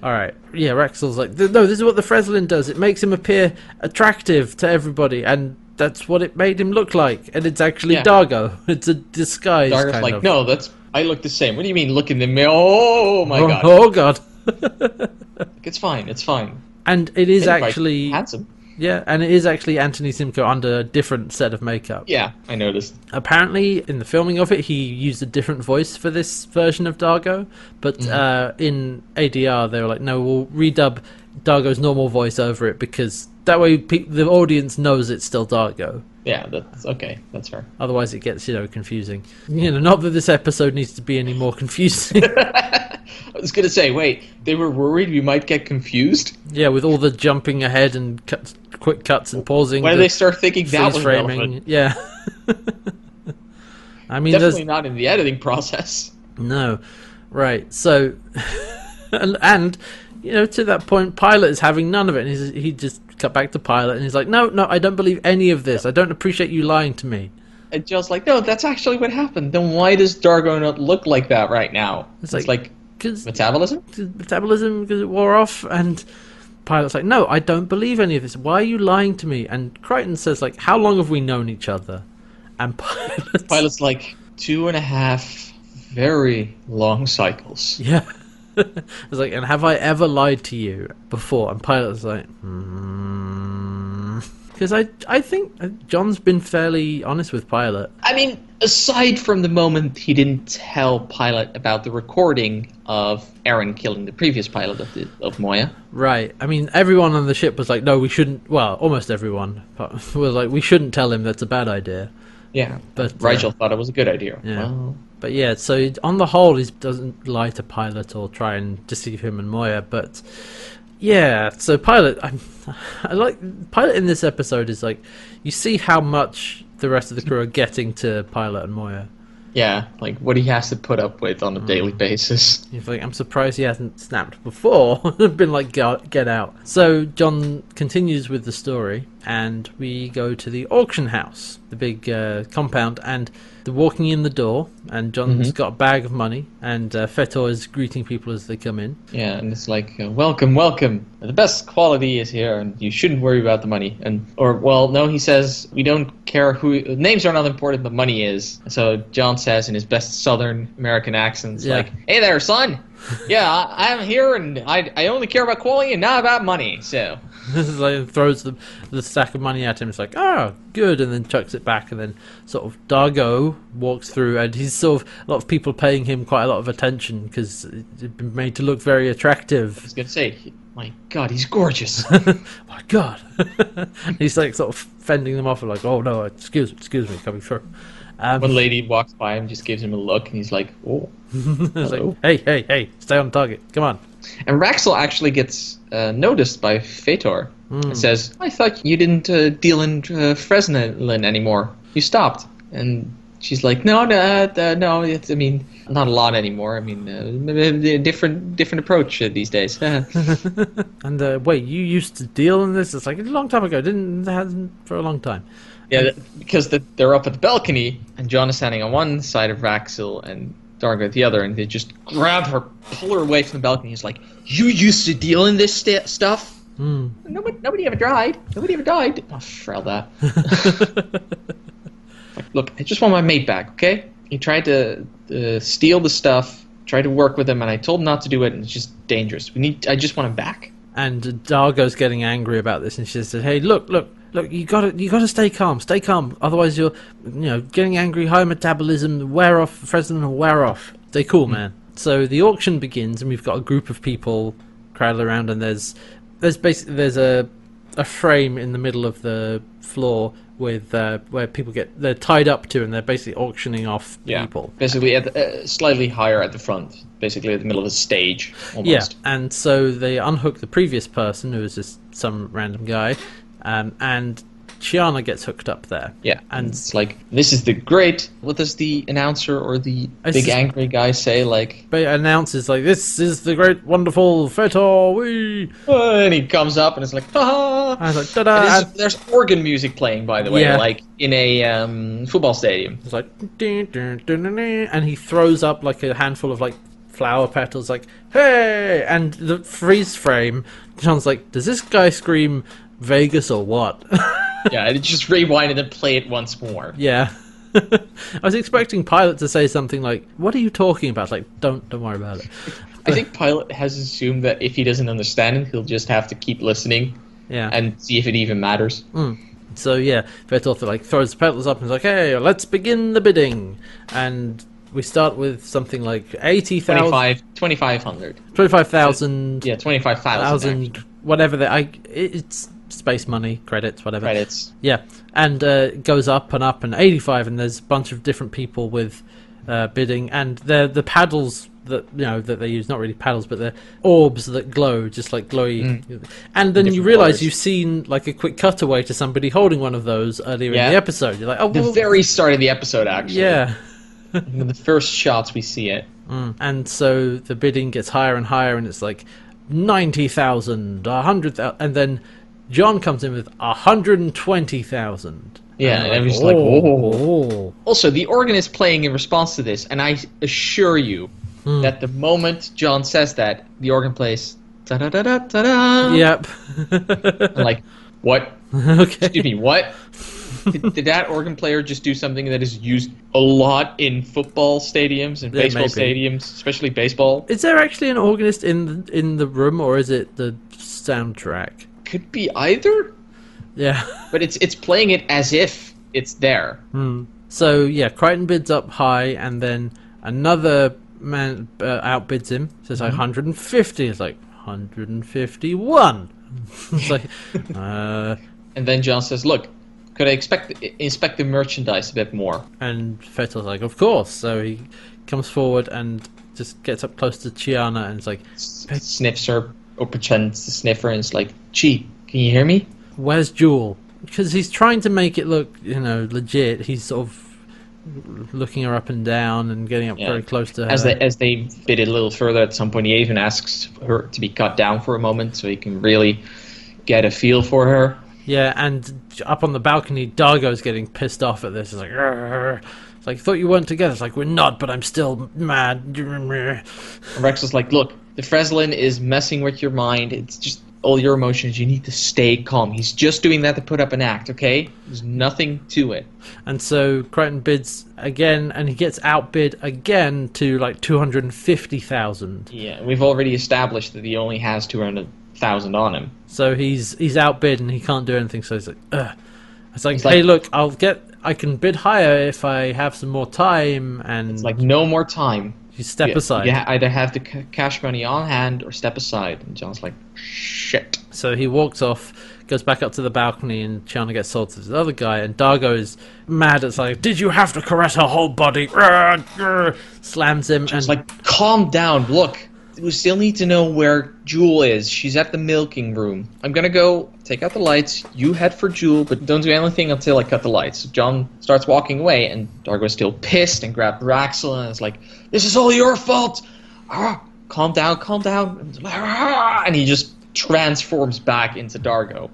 All right. Yeah, Raxil's like, "Th- no, this is what the Freslin does. It makes him appear attractive to everybody, and that's what it made him look like. And it's actually Yeah. Dargo. It's a disguise. Dargo's kind like, of. no, that's I look the same. What do you mean? Look in the mirror? Oh my oh, god! oh god. It's fine. It's fine. and it is actually handsome. yeah, and it is actually Anthony Simcoe under a different set of makeup. Yeah, I noticed. Apparently, in the filming of it, he used a different voice for this version of Dargo, but Mm-hmm. uh, in ADR, they were like, no, we'll redub Dargo's normal voice over it because that way pe- the audience knows it's still Dargo. Yeah, that's okay. That's fair. Otherwise, it gets, you know, confusing. You know, not that this episode needs to be any more confusing. I was gonna say, wait, they were worried we might get confused. yeah, with all the jumping ahead and cut, quick cuts and pausing. When the they start thinking that was framing. relevant? Yeah. I mean, there's Definitely not in the editing process. No, right. So, and, and you know, to that point, Pilot is having none of it. And he's, he just cut back to Pilot, and he's like, "No, no, I don't believe any of this. I don't appreciate you lying to me." And Joe's like, no, that's actually what happened. Then why does Dargo not look like that right now? It's It's, like- like, Because metabolism. metabolism, because it wore off, and Pilot's like, "No, I don't believe any of this. Why are you lying to me?" And Crichton says, "Like, how long have we known each other?" And Pilot, Pilot's like two and a half very long cycles. Yeah. it's like, and have I ever lied to you before? And pilot was like, hmm. Because I, I think uh, John's been fairly honest with Pilot. I mean, aside from the moment he didn't tell Pilot about the recording of Aeryn killing the previous pilot of, the, of Moya. Right. I mean, everyone on the ship was like, no, we shouldn't. Well, almost everyone was like, we shouldn't tell him that's a bad idea. Yeah, But, uh, thought it was a good idea. Yeah. Well, But yeah, so on the whole, he doesn't lie to Pilot or try and deceive him and Moya. But yeah, so Pilot, I'm, I like Pilot in this episode is like you see how much the rest of the crew are getting to Pilot and Moya. yeah, like what he has to put up with on a daily basis. Like, I'm surprised he hasn't snapped before. Been like, get out. So John continues with the story, and we go to the auction house, the big uh, compound, and they're walking in the door, and John's got a bag of money, and uh, Fetor is greeting people as they come in. Yeah, and it's like, uh, welcome, welcome. The best quality is here, and you shouldn't worry about the money. And or well, no, he says we don't care who names are not important, but money is. So John says in his best Southern American accent, it's Yeah. like, "Hey there, son. Yeah, I, I'm here, and I I only care about quality and not about money. So like, throws the, the stack of money at him. It's like, oh, good, and then chucks it back, and then sort of Dargo walks through, and he's sort of a lot of people paying him quite a lot of attention because it's been made to look very attractive. I was gonna say, my God, he's gorgeous. my god he's like sort of fending them off like oh no excuse me excuse me coming through um, One lady walks by him, just gives him a look, and he's like, "Oh." like hey hey hey stay on target come on And Raxil actually gets uh, noticed by Fetor. It says, I thought you didn't uh, deal in uh, Fresnelin anymore. You stopped. And she's like, no, no, uh, no, it's, I mean, not a lot anymore. I mean, uh, a different, different approach uh, these days. and uh, wait you used to deal in this it's like a long time ago didn't hasn't for a long time yeah, because the, they're up at the balcony, and John is standing on one side of Raxil, and Dargo at the other, and they just grab her, pull her away from the balcony. He's like, you used to deal in this sta stuff? Hmm. Nobody, nobody ever died. Nobody ever died. Oh, shrill that. Like, Look, I just want my mate back, okay? He tried to uh, steal the stuff, tried to work with him, and I told him not to do it, and it's just dangerous. We need. I just want him back. and Dargo's getting angry about this and she says hey look look look you gotta you gotta stay calm stay calm otherwise you're you know getting angry high metabolism wear off Fresno will wear off stay cool man so the auction begins and we've got a group of people crowded around and there's there's basically there's a a frame in the middle of the floor with uh, where people get they're tied up to and they're basically auctioning off Yeah. people. Basically, at the, uh, slightly higher at the front. Basically, at the middle of the stage. Almost. Yeah, and so they unhook the previous person who was just some random guy, um, and Chiana gets hooked up there. Yeah, And- it's like this is the great. What does the announcer or the big angry guy say? Like, But announces like this is the great wonderful Fetor we "Uh," and he comes up and it's like, ha! I was like And ta-da there's, organ music playing, by the way, Yeah. like in a um, football stadium. it's like and he throws up like a handful of like flower petals like hey and the freeze frame John's like does this guy scream Vegas or what yeah, and it just rewind and then play it once more. yeah I was expecting Pilot to say something like what are you talking about like don't don't worry about it I think Pilot has assumed that if he doesn't understand it, he'll just have to keep listening yeah and see if it even matters. Mm. So yeah, Fetor like throws the petals up and is like, "Hey, let's begin the bidding." And we start with something like 80,000, 25 2500 25,000, Yeah, 25,000 thousand, whatever. That I it's space money credits, whatever. credits. Yeah, and uh, it goes up and up and 85, and there's a bunch of different people with uh, bidding, and the the paddles that you know that they use not really paddles, but they're orbs that glow, just like glowy. And then you realize colours. you've seen like a quick cutaway to somebody holding one of those earlier in the episode. You're like, oh, The well, very start of the episode, actually. yeah. The first shots we see it. Mm. And so the bidding gets higher and higher, and it's like ninety thousand, a hundred thousand, and then John comes in with a hundred and twenty thousand. Yeah, and everyone's like, "Whoa." oh. Also, the organ is playing in response to this, and I assure you Hmm. that the moment John says that, the organ plays da da da da da da. Yep. I'm like, what? okay. Excuse me, what? did, did that organ player just do something that is used a lot in football stadiums and Yeah, baseball maybe. stadiums, especially baseball? Is there actually an organist in the, in the room, or is it the soundtrack? Could be either, Yeah. but it's it's playing it as if it's there. Hmm. So yeah, Crichton bids up high, and then another man uh, outbids him. Says like 150. It's like 151. it's like, uh, And then John says, "Look, could I expect inspect the merchandise a bit more?" and Fetor's like, of course. So he comes forward and just gets up close to Chiana, and it's like, S- sniffs her or pretends to sniff her, and it's like, "Gee, can you hear me?" "Where's Jewel?" Because he's trying to make it look, you know, legit. He's sort of looking her up and down and getting up Yeah. very close to her. As they as they bid it a little further, at some point he even asks her to be cut down for a moment so he can really get a feel for her. Yeah, and up on the balcony, Dargo's getting pissed off at this. It's like, "Arr." Like, thought you weren't together. It's like, we're not, but I'm still mad. And Rex is like, "Look, the Freslin is messing with your mind. It's just all your emotions. You need to stay calm. He's just doing that to put up an act, okay? There's nothing to it." And so Crichton bids again, and he gets outbid again to like 250,000. Yeah, we've already established that he only has two hundred thousand on him. So he's he's outbid and he can't do anything. So he's like, Ugh. It's like, It's hey, like- look, I'll get, I can bid higher if I have some more time, and It's like no more time. you step You- aside. Yeah, either have the ca- cash money on hand or step aside. And John's like, "Shit." So he walks off, goes back up to the balcony, and Chiana gets sold to this other guy. And Dargo is mad. It's like, did you have to caress her whole body? Rrr, rrr," Slams him, and like, calm down. Look, we still need to know where Jool is. She's at the milking room. I'm gonna go take out the lights. You head for Jool, but don't do anything until I cut the lights. John starts walking away, and Dargo's still pissed and grabs Raxil, and is like, this is all your fault. Ah, calm down, calm down. "Ah," and he just transforms back into Dargo.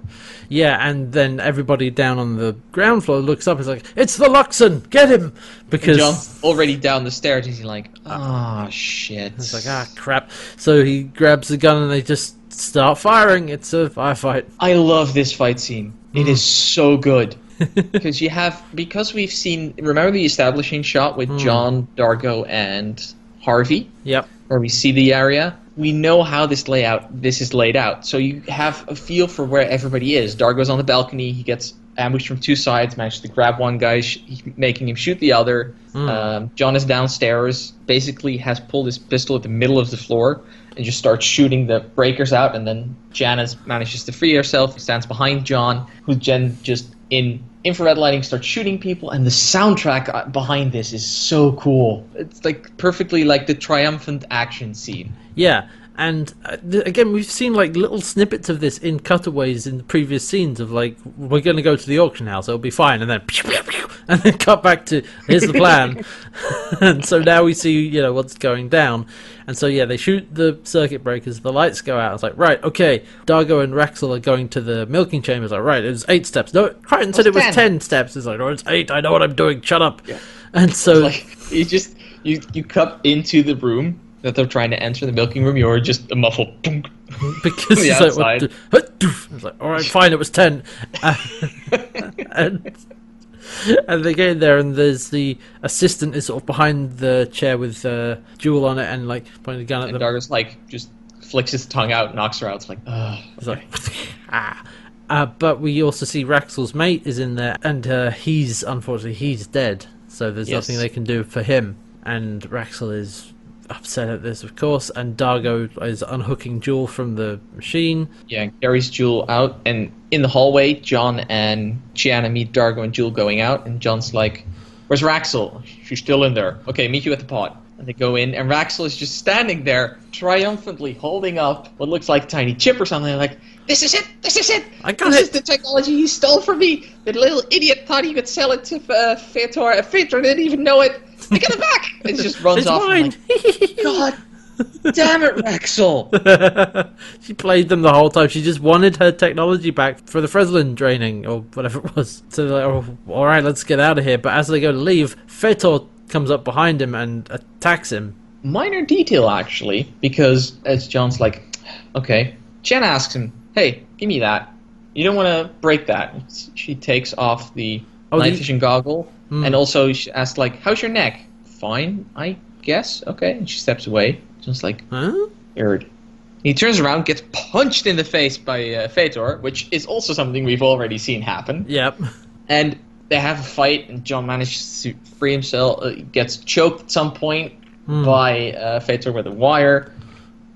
yeah, and then everybody down on the ground floor looks up. and is like, it's the Luxan, get him! Because John's already down the stairs. He's like, ah, shit. it's like, ah, crap. So he grabs the gun, and they just start firing. It's a firefight. I love this fight scene. It is so good. Because you have because we've seen remember the establishing shot with John, Dargo, and Harvey, Yep. where we see the area. We know how this layout this is laid out. So you have a feel for where everybody is. Dargo's on the balcony, he gets ambushed from two sides, Manages to grab one guy, sh- making him shoot the other. Um, John is downstairs, basically has pulled his pistol at the middle of the floor and just starts shooting the breakers out. And then Janice manages to free herself, stands behind John, who then just in infrared lighting starts shooting people. And the soundtrack uh, behind this is so cool. It's like perfectly like the triumphant action scene. Yeah, and uh, th- again, we've seen like little snippets of this in cutaways in the previous scenes of like we're going to go to the auction house, it'll be fine, and then pew, pew, pew, and then cut back to here's the plan, and so now we see you know what's going down, and so yeah, they shoot the circuit breakers, the lights go out. It's like right, okay, Dargo and Raxil are going to the milking chamber. It's like right, it was eight steps. No, Crichton said it was 10. steps. It's like no, it's eight. I know what I'm doing. Shut up. And so like you just you you cut into the room that they're trying to enter the milking room. You're just a muffled. Boom. because it's like, what outside. the- doof. It's like, all right, fine, it was ten, Uh, and and they get in there, and there's the assistant is sort of behind the chair with uh, Jool on it, and like pointing the gun at And them. Dargo's like just flicks his tongue out, knocks her out. It's like, ugh. It's like, ah. Uh, but we also see Raxil's mate is in there, and uh, he's unfortunately he's dead. So there's Yes. nothing they can do for him. And Raxil is upset at this, of course. And Dargo is unhooking Jool from the machine. Yeah, carries Jool out, and in the hallway, John and Chiana meet Dargo and Jool going out, and John's like, "Where's Raxil? She's still in there. Okay, meet you at the pod." And they go in, and Raxil is just standing there, triumphantly holding up what looks like a tiny chip or something. Like, this is it. This is it. I got this it." is the technology you stole from me. The little idiot thought he could sell it to uh, Fetor. Fetor didn't even know it. I get it back. It just runs it's off. Mine. like, God damn it, Raxil. she played them the whole time. She just wanted her technology back for the Freslin training or whatever it was. So they're like, oh, all right, let's get out of here. But as they go to leave, Fetor comes up behind him and attacks him. minor detail actually, because as John's like, okay, Jen asks him, "Hey, give me that. You don't want to break that." She takes off the Oh, night the- vision goggle, Hmm. and also she asks like, "How's your neck?" Fine, I guess. Okay, and she steps away. just like, Huh? "Weird." He turns around, gets punched in the face by uh, Fetor, which is also something we've already seen happen. Yep. And they have a fight, and John manages to free himself. Uh, gets choked at some point by uh, Fetor with a wire.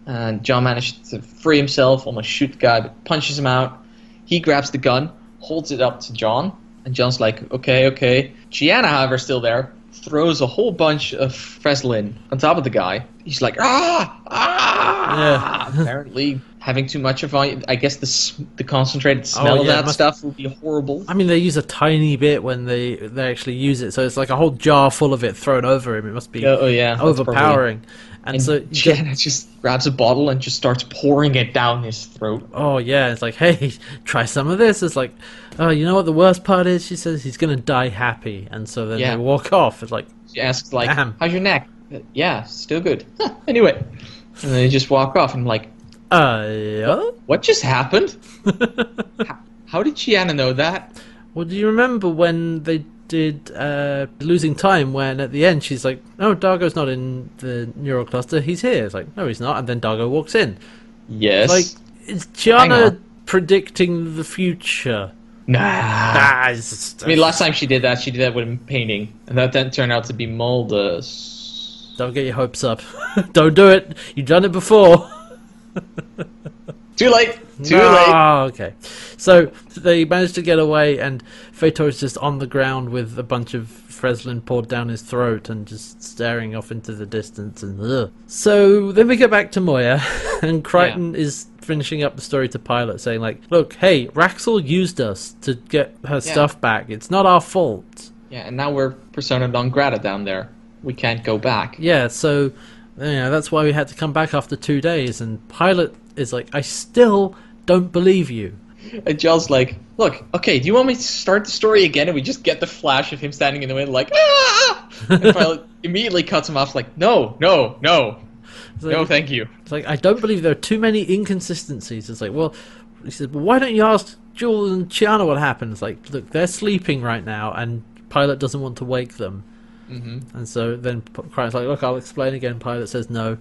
And John manages to free himself, almost shoot the guy, but punches him out. He grabs the gun, holds it up to John, and John's like, okay, okay. Chiana, however, still there, throws a whole bunch of Freslin on top of the guy. He's like, ah, ah. Yeah. Apparently, having too much of I guess the, the concentrated smell Oh, of yeah, it that must- stuff would be horrible. I mean, they use a tiny bit when they they actually use it, so it's like a whole jar full of it thrown over him. It must be Oh, oh, yeah, overpowering. And, And so, get- Chiana just grabs a bottle and just starts pouring it down his throat. oh yeah, it's like, hey, try some of this. It's like, oh, you know what the worst part is? She says he's gonna die happy, and so then Yeah. they walk off. It's like, She asks like, Damn. "How's your neck?" "Uh, Yeah, still good. Huh, anyway, and then they just walk off. And I'm like, uh, yeah? what just happened? how, how did Chiana know that? Well, do you remember when they did uh, losing time? When at the end she's like, "No, Dargo's not in the neural cluster. He's here." It's like, "No, he's not." And then Dargo walks in. Yes. Like, is Hang Chiana predicting the future? nah. Ah, it's just- I mean, last time she did that, she did that with a painting, and that then turned out to be Maldis. Don't get your hopes up. Don't do it. You've done it before. Too late. Too No, late. Okay. So they managed to get away, and Fetor is just on the ground with a bunch of Freslin poured down his throat and just staring off into the distance. And ugh. so then we get back to Moya, and Crichton is finishing up the story to Pilot, saying like, "Look, hey, Raxil used us to get her stuff back. It's not our fault." Yeah, and now we're persona non grata down there. We can't go back. Yeah, so you know, that's why we had to come back after two days. And Pilot is like, "I still don't believe you." And John's like, look, okay, do you want me to start the story again? And we just get the flash of him standing in the window, like, ah! And Pilot immediately cuts him off, like, no, no, no, It's like- no, thank you. It's like I don't believe there are too many inconsistencies. It's like, well, he says, well, why don't you ask Jool and Chiana what happened? It's like, look, they're sleeping right now, and Pilot doesn't want to wake them. Mm-hmm. And so then Crichton's like, look, I'll explain again. Pilot says no.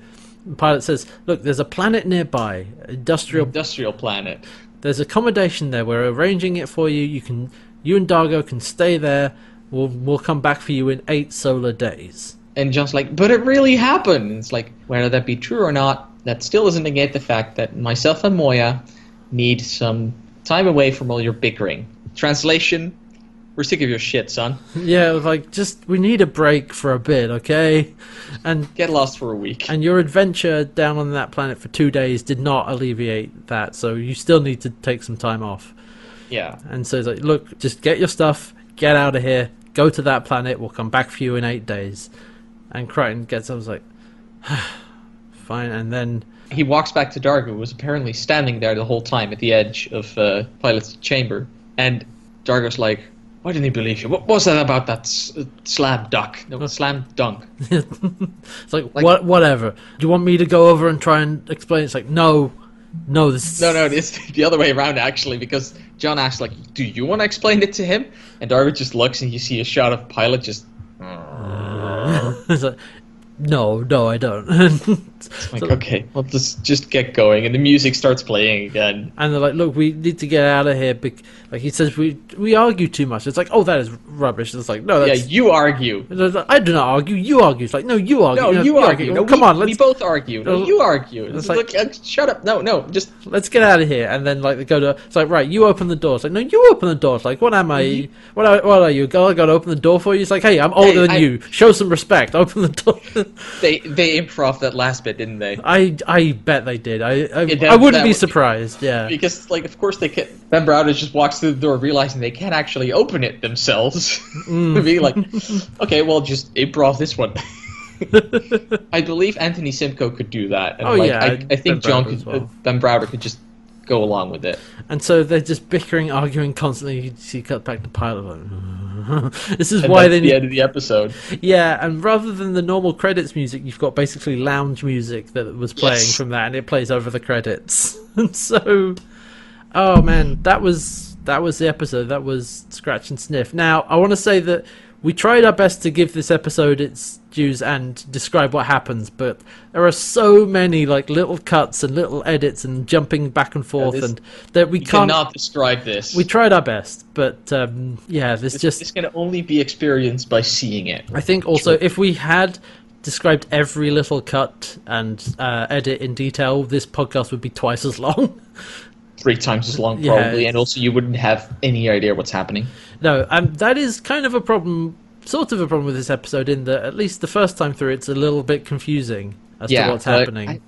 Pilot says, look, there's a planet nearby, industrial. Industrial planet. There's accommodation there. We're arranging it for you. You can You and Dargo can stay there. We'll we'll come back for you in eight solar days. And John's like, but it really happened. And it's like, whether that be true or not, that still doesn't negate the fact that myself and Moya need some time away from all your bickering. Translation: We're sick of your shit, son. Yeah, like just we need a break for a bit, okay? And Get lost for a week. and your adventure down on that planet for two days did not alleviate that, so you still need to take some time off. yeah. And so it's like, look, just get your stuff, get out of here, go to that planet. We'll come back for you in eight days. And Crichton gets, I was like, fine. And then He walks back to Dargo, who was apparently standing there the whole time at the edge of uh, Pilot's chamber. And Dargo's like, why didn't he believe you? What was that about that s- uh, slam duck? No, slam dunk. it's like, Like- what, whatever. Do you want me to go over and try and explain? It's like, no, no, this. No, no, it's the other way around actually, because John asks like, "Do you want to explain it to him?" And Dargo just looks, and you see a shot of Pilot just it's like, no, no, I don't. Like, So- "Okay, well, just just get going." And the music starts playing again. And they're like, "Look, we need to get out of here." Like he says, we we argue too much. It's like, "Oh, that is rubbish." It's like, "No, Yeah, you argue. like, I do not argue. You argue. It's like, no, you argue. No, know, you argue. No, come we, on, let's we both argue. No, you argue. it's It's like- like, uh, shut up. No, no, just let's get out of here. And then like they go to. It's like, right, you open the door. It's like, no, you open the door. It's like, what am I? What are, what are you? Girl? I got to open the door for you. It's like, hey, I'm older Hey, than I- you. Show some respect. Open the door. they they improv that last bit, didn't they? I I bet they did. I I, Yeah, I wouldn't be surprised. Yeah. Because, like, of course they can. Ben Browder just walks through the door, realizing they can't actually open it themselves. Mm. Be like, okay, well, just improv this one. I believe Anthony Simcoe could do that. And Oh, like, yeah, I, I Ben think John Browder could, well. Ben Browder could just go along with it. And so they're just bickering, arguing constantly. You see, cut back to pilot. Like, this is And why that's they the need. end of the episode. Yeah, and rather than the normal credits music, you've got basically lounge music that was playing Yes. from that, and it plays over the credits. and so, oh man, that was that was the episode. That was Scratch and Sniff. Now, I want to say that we tried our best to give this episode its dues and describe what happens, but there are so many like little cuts and little edits and jumping back and forth, this- and that we can't. cannot describe this. We tried our best, but um, yeah, this This, just this can only be experienced by seeing it. I think also if we had described every little cut and uh, edit in detail, this podcast would be twice as long. Three times as long, probably, it's- and also you wouldn't have any idea what's happening. no, um, that is kind of a problem, sort of a problem with this episode, in that at least the first time through, it's a little bit confusing as to what's happening. I-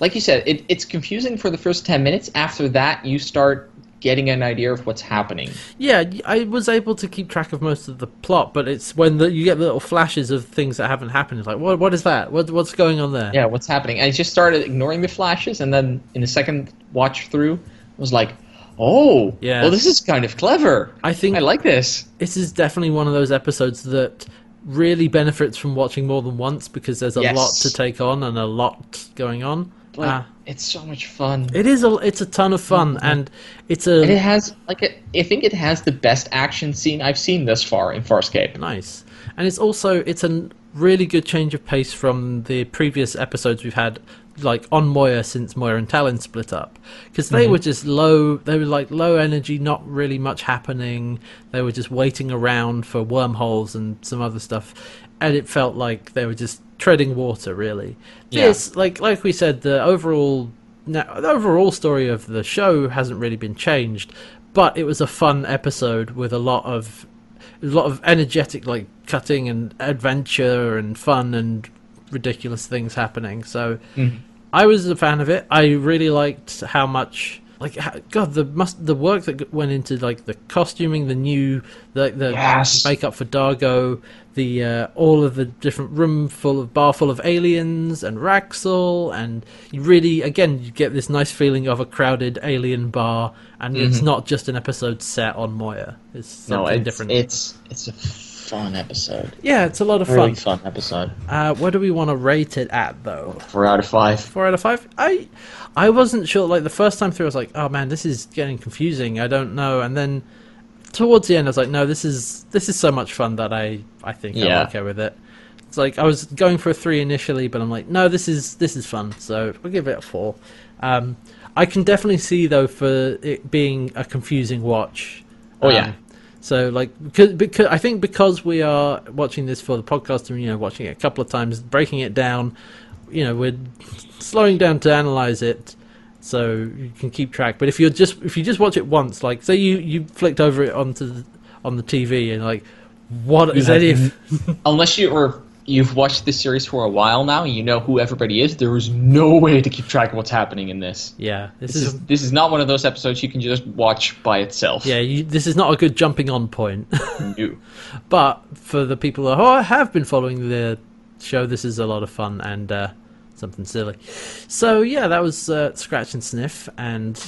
like you said, it, it's confusing for the first ten minutes. After that, you start getting an idea of what's happening. Yeah, I was able to keep track of most of the plot, but it's when the, you get little flashes of things that haven't happened. It's like, what? What is that? What, what's going on there? Yeah, what's happening? I just started ignoring the flashes, and then in the second watch through, I was like, "Oh, Yeah. well, this is kind of clever. I think I like this." this is definitely one of those episodes that really benefits from watching more than once because there's a Yes. lot to take on and a lot going on. Like, Ah, it's so much fun. it is a it's a ton of fun and it's a And it has like a, I think it has the best action scene I've seen thus far in Farscape. nice and it's also it's a really good change of pace from the previous episodes we've had like on Moya since Moya and Talyn split up. Because they mm-hmm. were just low they were like low energy not really much happening. They were just waiting around for wormholes and some other stuff. And it felt like they were just treading water really. Yeah. this like like we said the overall now, the overall story of the show hasn't really been changed but it was a fun episode with a lot of a lot of energetic like cutting and adventure and fun and ridiculous things happening so Mhm. i was a fan of it i really liked how much like how, god the must the work that went into like the costuming the new the the Yes. makeup for dargo the uh, all of the different room full of bar full of aliens and Raxil and you really again you get this nice feeling of a crowded alien bar and it's Mhm. not just an episode set on Moya it's No, it's, different it's it's a fun episode. yeah, it's a lot of Really fun. fun episode. Uh, what do we want to rate it at, though? Four out of five. Four out of five. I, I wasn't sure. Like the first time through, I was like, "Oh man, this is getting confusing. I don't know." And then towards the end, I was like, "No, this is this is so much fun that I I think Yeah. I'm okay with it." It's like I was going for a three initially, but I'm like, "No, this is this is fun." So I'll give it a four. Um, I can definitely see though for it being a confusing watch. Oh, um, yeah. So like because, because I think because we are watching this for the podcast and you know watching it a couple of times, breaking it down, you know we're slowing down to analyze it, so you can keep track. But if you're just if you just watch it once, like say you you flicked over it onto the, on the TV and like what is have any of Unless you or you've watched this series for a while now, and you know who everybody is. There is no way to keep track of what's happening in this. yeah this This is is this is not one of those episodes you can just watch by itself. yeah you, this is not a good jumping on point. No. But for the people who have been following the show, this is a lot of fun and uh, something silly. So yeah, that was uh, Scratch and Sniff, and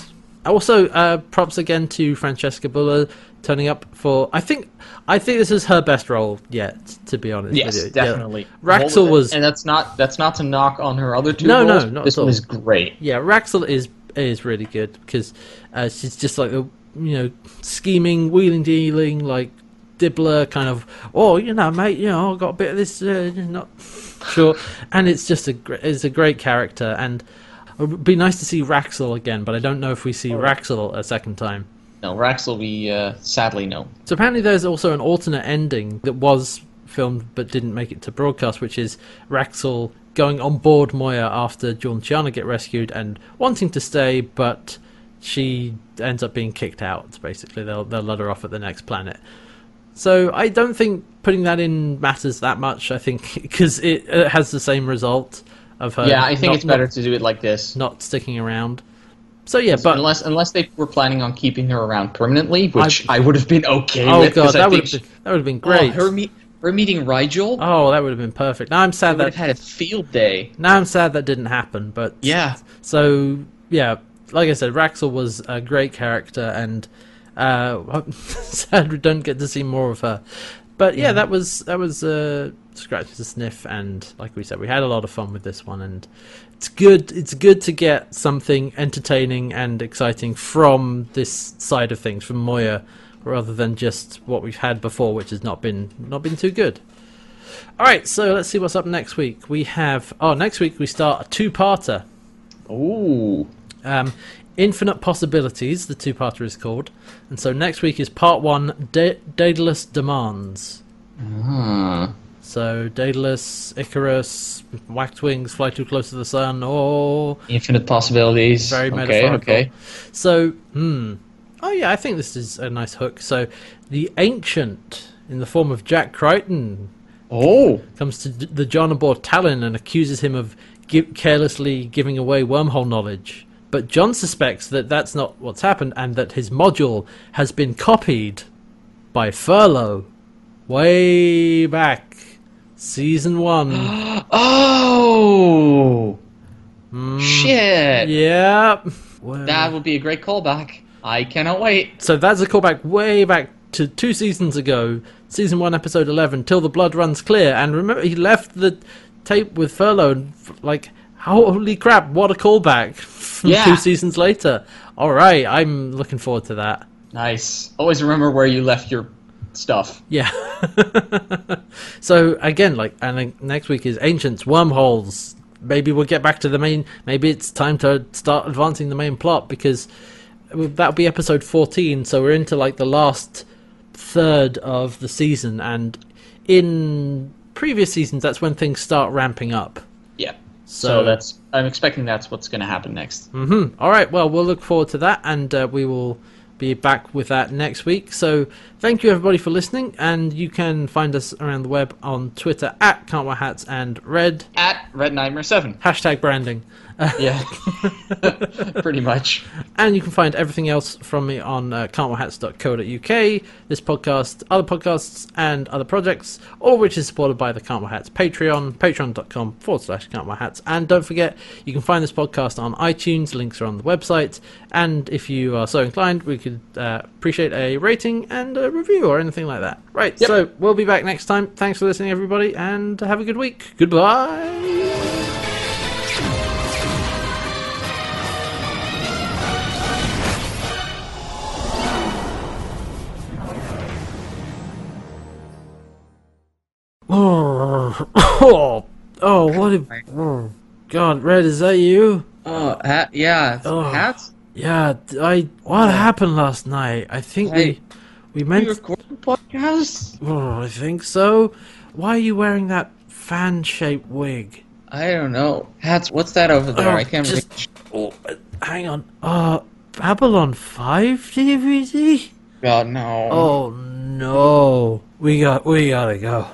also uh, props again to Francesca Buller turning up for. I think I think this is her best role yet, to be honest. Yes, with you. Yeah. definitely. Raxil was and that's not that's not to knock on her other two No, no, not This at all. one is great. Yeah, Raxil is is really good because uh, she's just like a you know scheming, wheeling, dealing, like dibbler kind of. Oh, you know, mate, you know, I got a bit of this. Uh, not sure, and it's just a it's a great character, and it would be nice to see Raxil again, but I don't know if we see Raxil a second time. No, Raxil, we uh, sadly no. So apparently, there's also an alternate ending that was filmed but didn't make it to broadcast, which is Raxil going on board Moya after Georgiana get rescued and wanting to stay, but she ends up being kicked out. Basically, they'll they'll let her off at the next planet. So I don't think putting that in matters that much. I think because it, it has the same result of her. yeah, I think not- it's better not, to do it like this. not sticking around. So yeah, but unless unless they were planning on keeping her around permanently, which I, would have been okay oh with. god, 'cause I that would have been that would have been great. Oh, her meet her meeting Rygel. Oh, that would have been perfect. Now I'm I sad would that have had a field day. now I'm sad that didn't happen. But Yeah. so yeah, like I said, Raxil was a great character, and uh, sad we don't get to see more of her. But yeah, that was that was uh, scratch to sniff, and like we said, we had a lot of fun with this one, and it's good. It's good to get something entertaining and exciting from this side of things, from Moya, rather than just what we've had before, which has not been not been too good. All right, so let's see what's up next week. We have oh, next week we start a two-parter. Ooh. Um, Infinite Possibilities, the two-parter is called. And so next week is part one, da- Daedalus Demands. Hmm. So Daedalus, Icarus, Whacked Wings, Fly Too Close to the Sun, or Infinite possibilities. very okay, metaphorical. okay. So, hmm. Oh yeah, I think this is a nice hook. So the Ancient, in the form of Jack Crichton, Oh. comes to the John aboard Talyn and accuses him of carelessly giving away wormhole knowledge. But John suspects that that's not what's happened and that his module has been copied by Furlow way back, season one. Oh. Mm, Shit. yeah. Well, That would be a great callback. I cannot wait. so that's a callback way back to two seasons ago, season one, episode eleven, till the blood runs clear. And remember, he left the tape with Furlow, and f- like, holy crap, what a callback Yeah. two seasons later. All right, I'm looking forward to that. Nice. Always remember where you left your stuff. Yeah. so again, like, and next week is ancients, wormholes. Maybe we'll get back to the main. Maybe it's time to start advancing the main plot because that'll be episode fourteen. So we're into like the last third of the season, and in previous seasons, that's when things start ramping up. Yeah. So- So, that's. I'm expecting that's what's going to happen next. hmm All right. Well, we'll look forward to that, and uh, we will be back with that next week. So, thank you everybody for listening, and you can find us around the web on Twitter at Can't Wear Hats and Red At Red Nightmare Seven. hashtag branding. Yeah. Pretty much. And you can find everything else from me on uh, can'twearhats.co.uk, this podcast, other podcasts, and other projects, all which is supported by the Can't Hats Patreon, patreon.com forward slash Can't Hats. And don't forget, you can find this podcast on iTunes, links are on the website. And if you are so inclined, we could uh, appreciate a rating and a review or anything like that. Right, Yep. so we'll be back next time. Thanks for listening, everybody, and have a good week. Goodbye. Oh, oh, oh, what a, oh, God, Red, is that you? Oh, ha- yeah. Oh. Hats? Yeah, I, what happened last night? I think we, Hey. We We meant. record the podcast? Oh, I think so. Why are you wearing that fan-shaped wig? I don't know. Hats, what's that over there? Oh, I can't just- reach. Oh, hang on. Uh, Babylon 5 DVD? God, no. Oh no. We got we gotta go.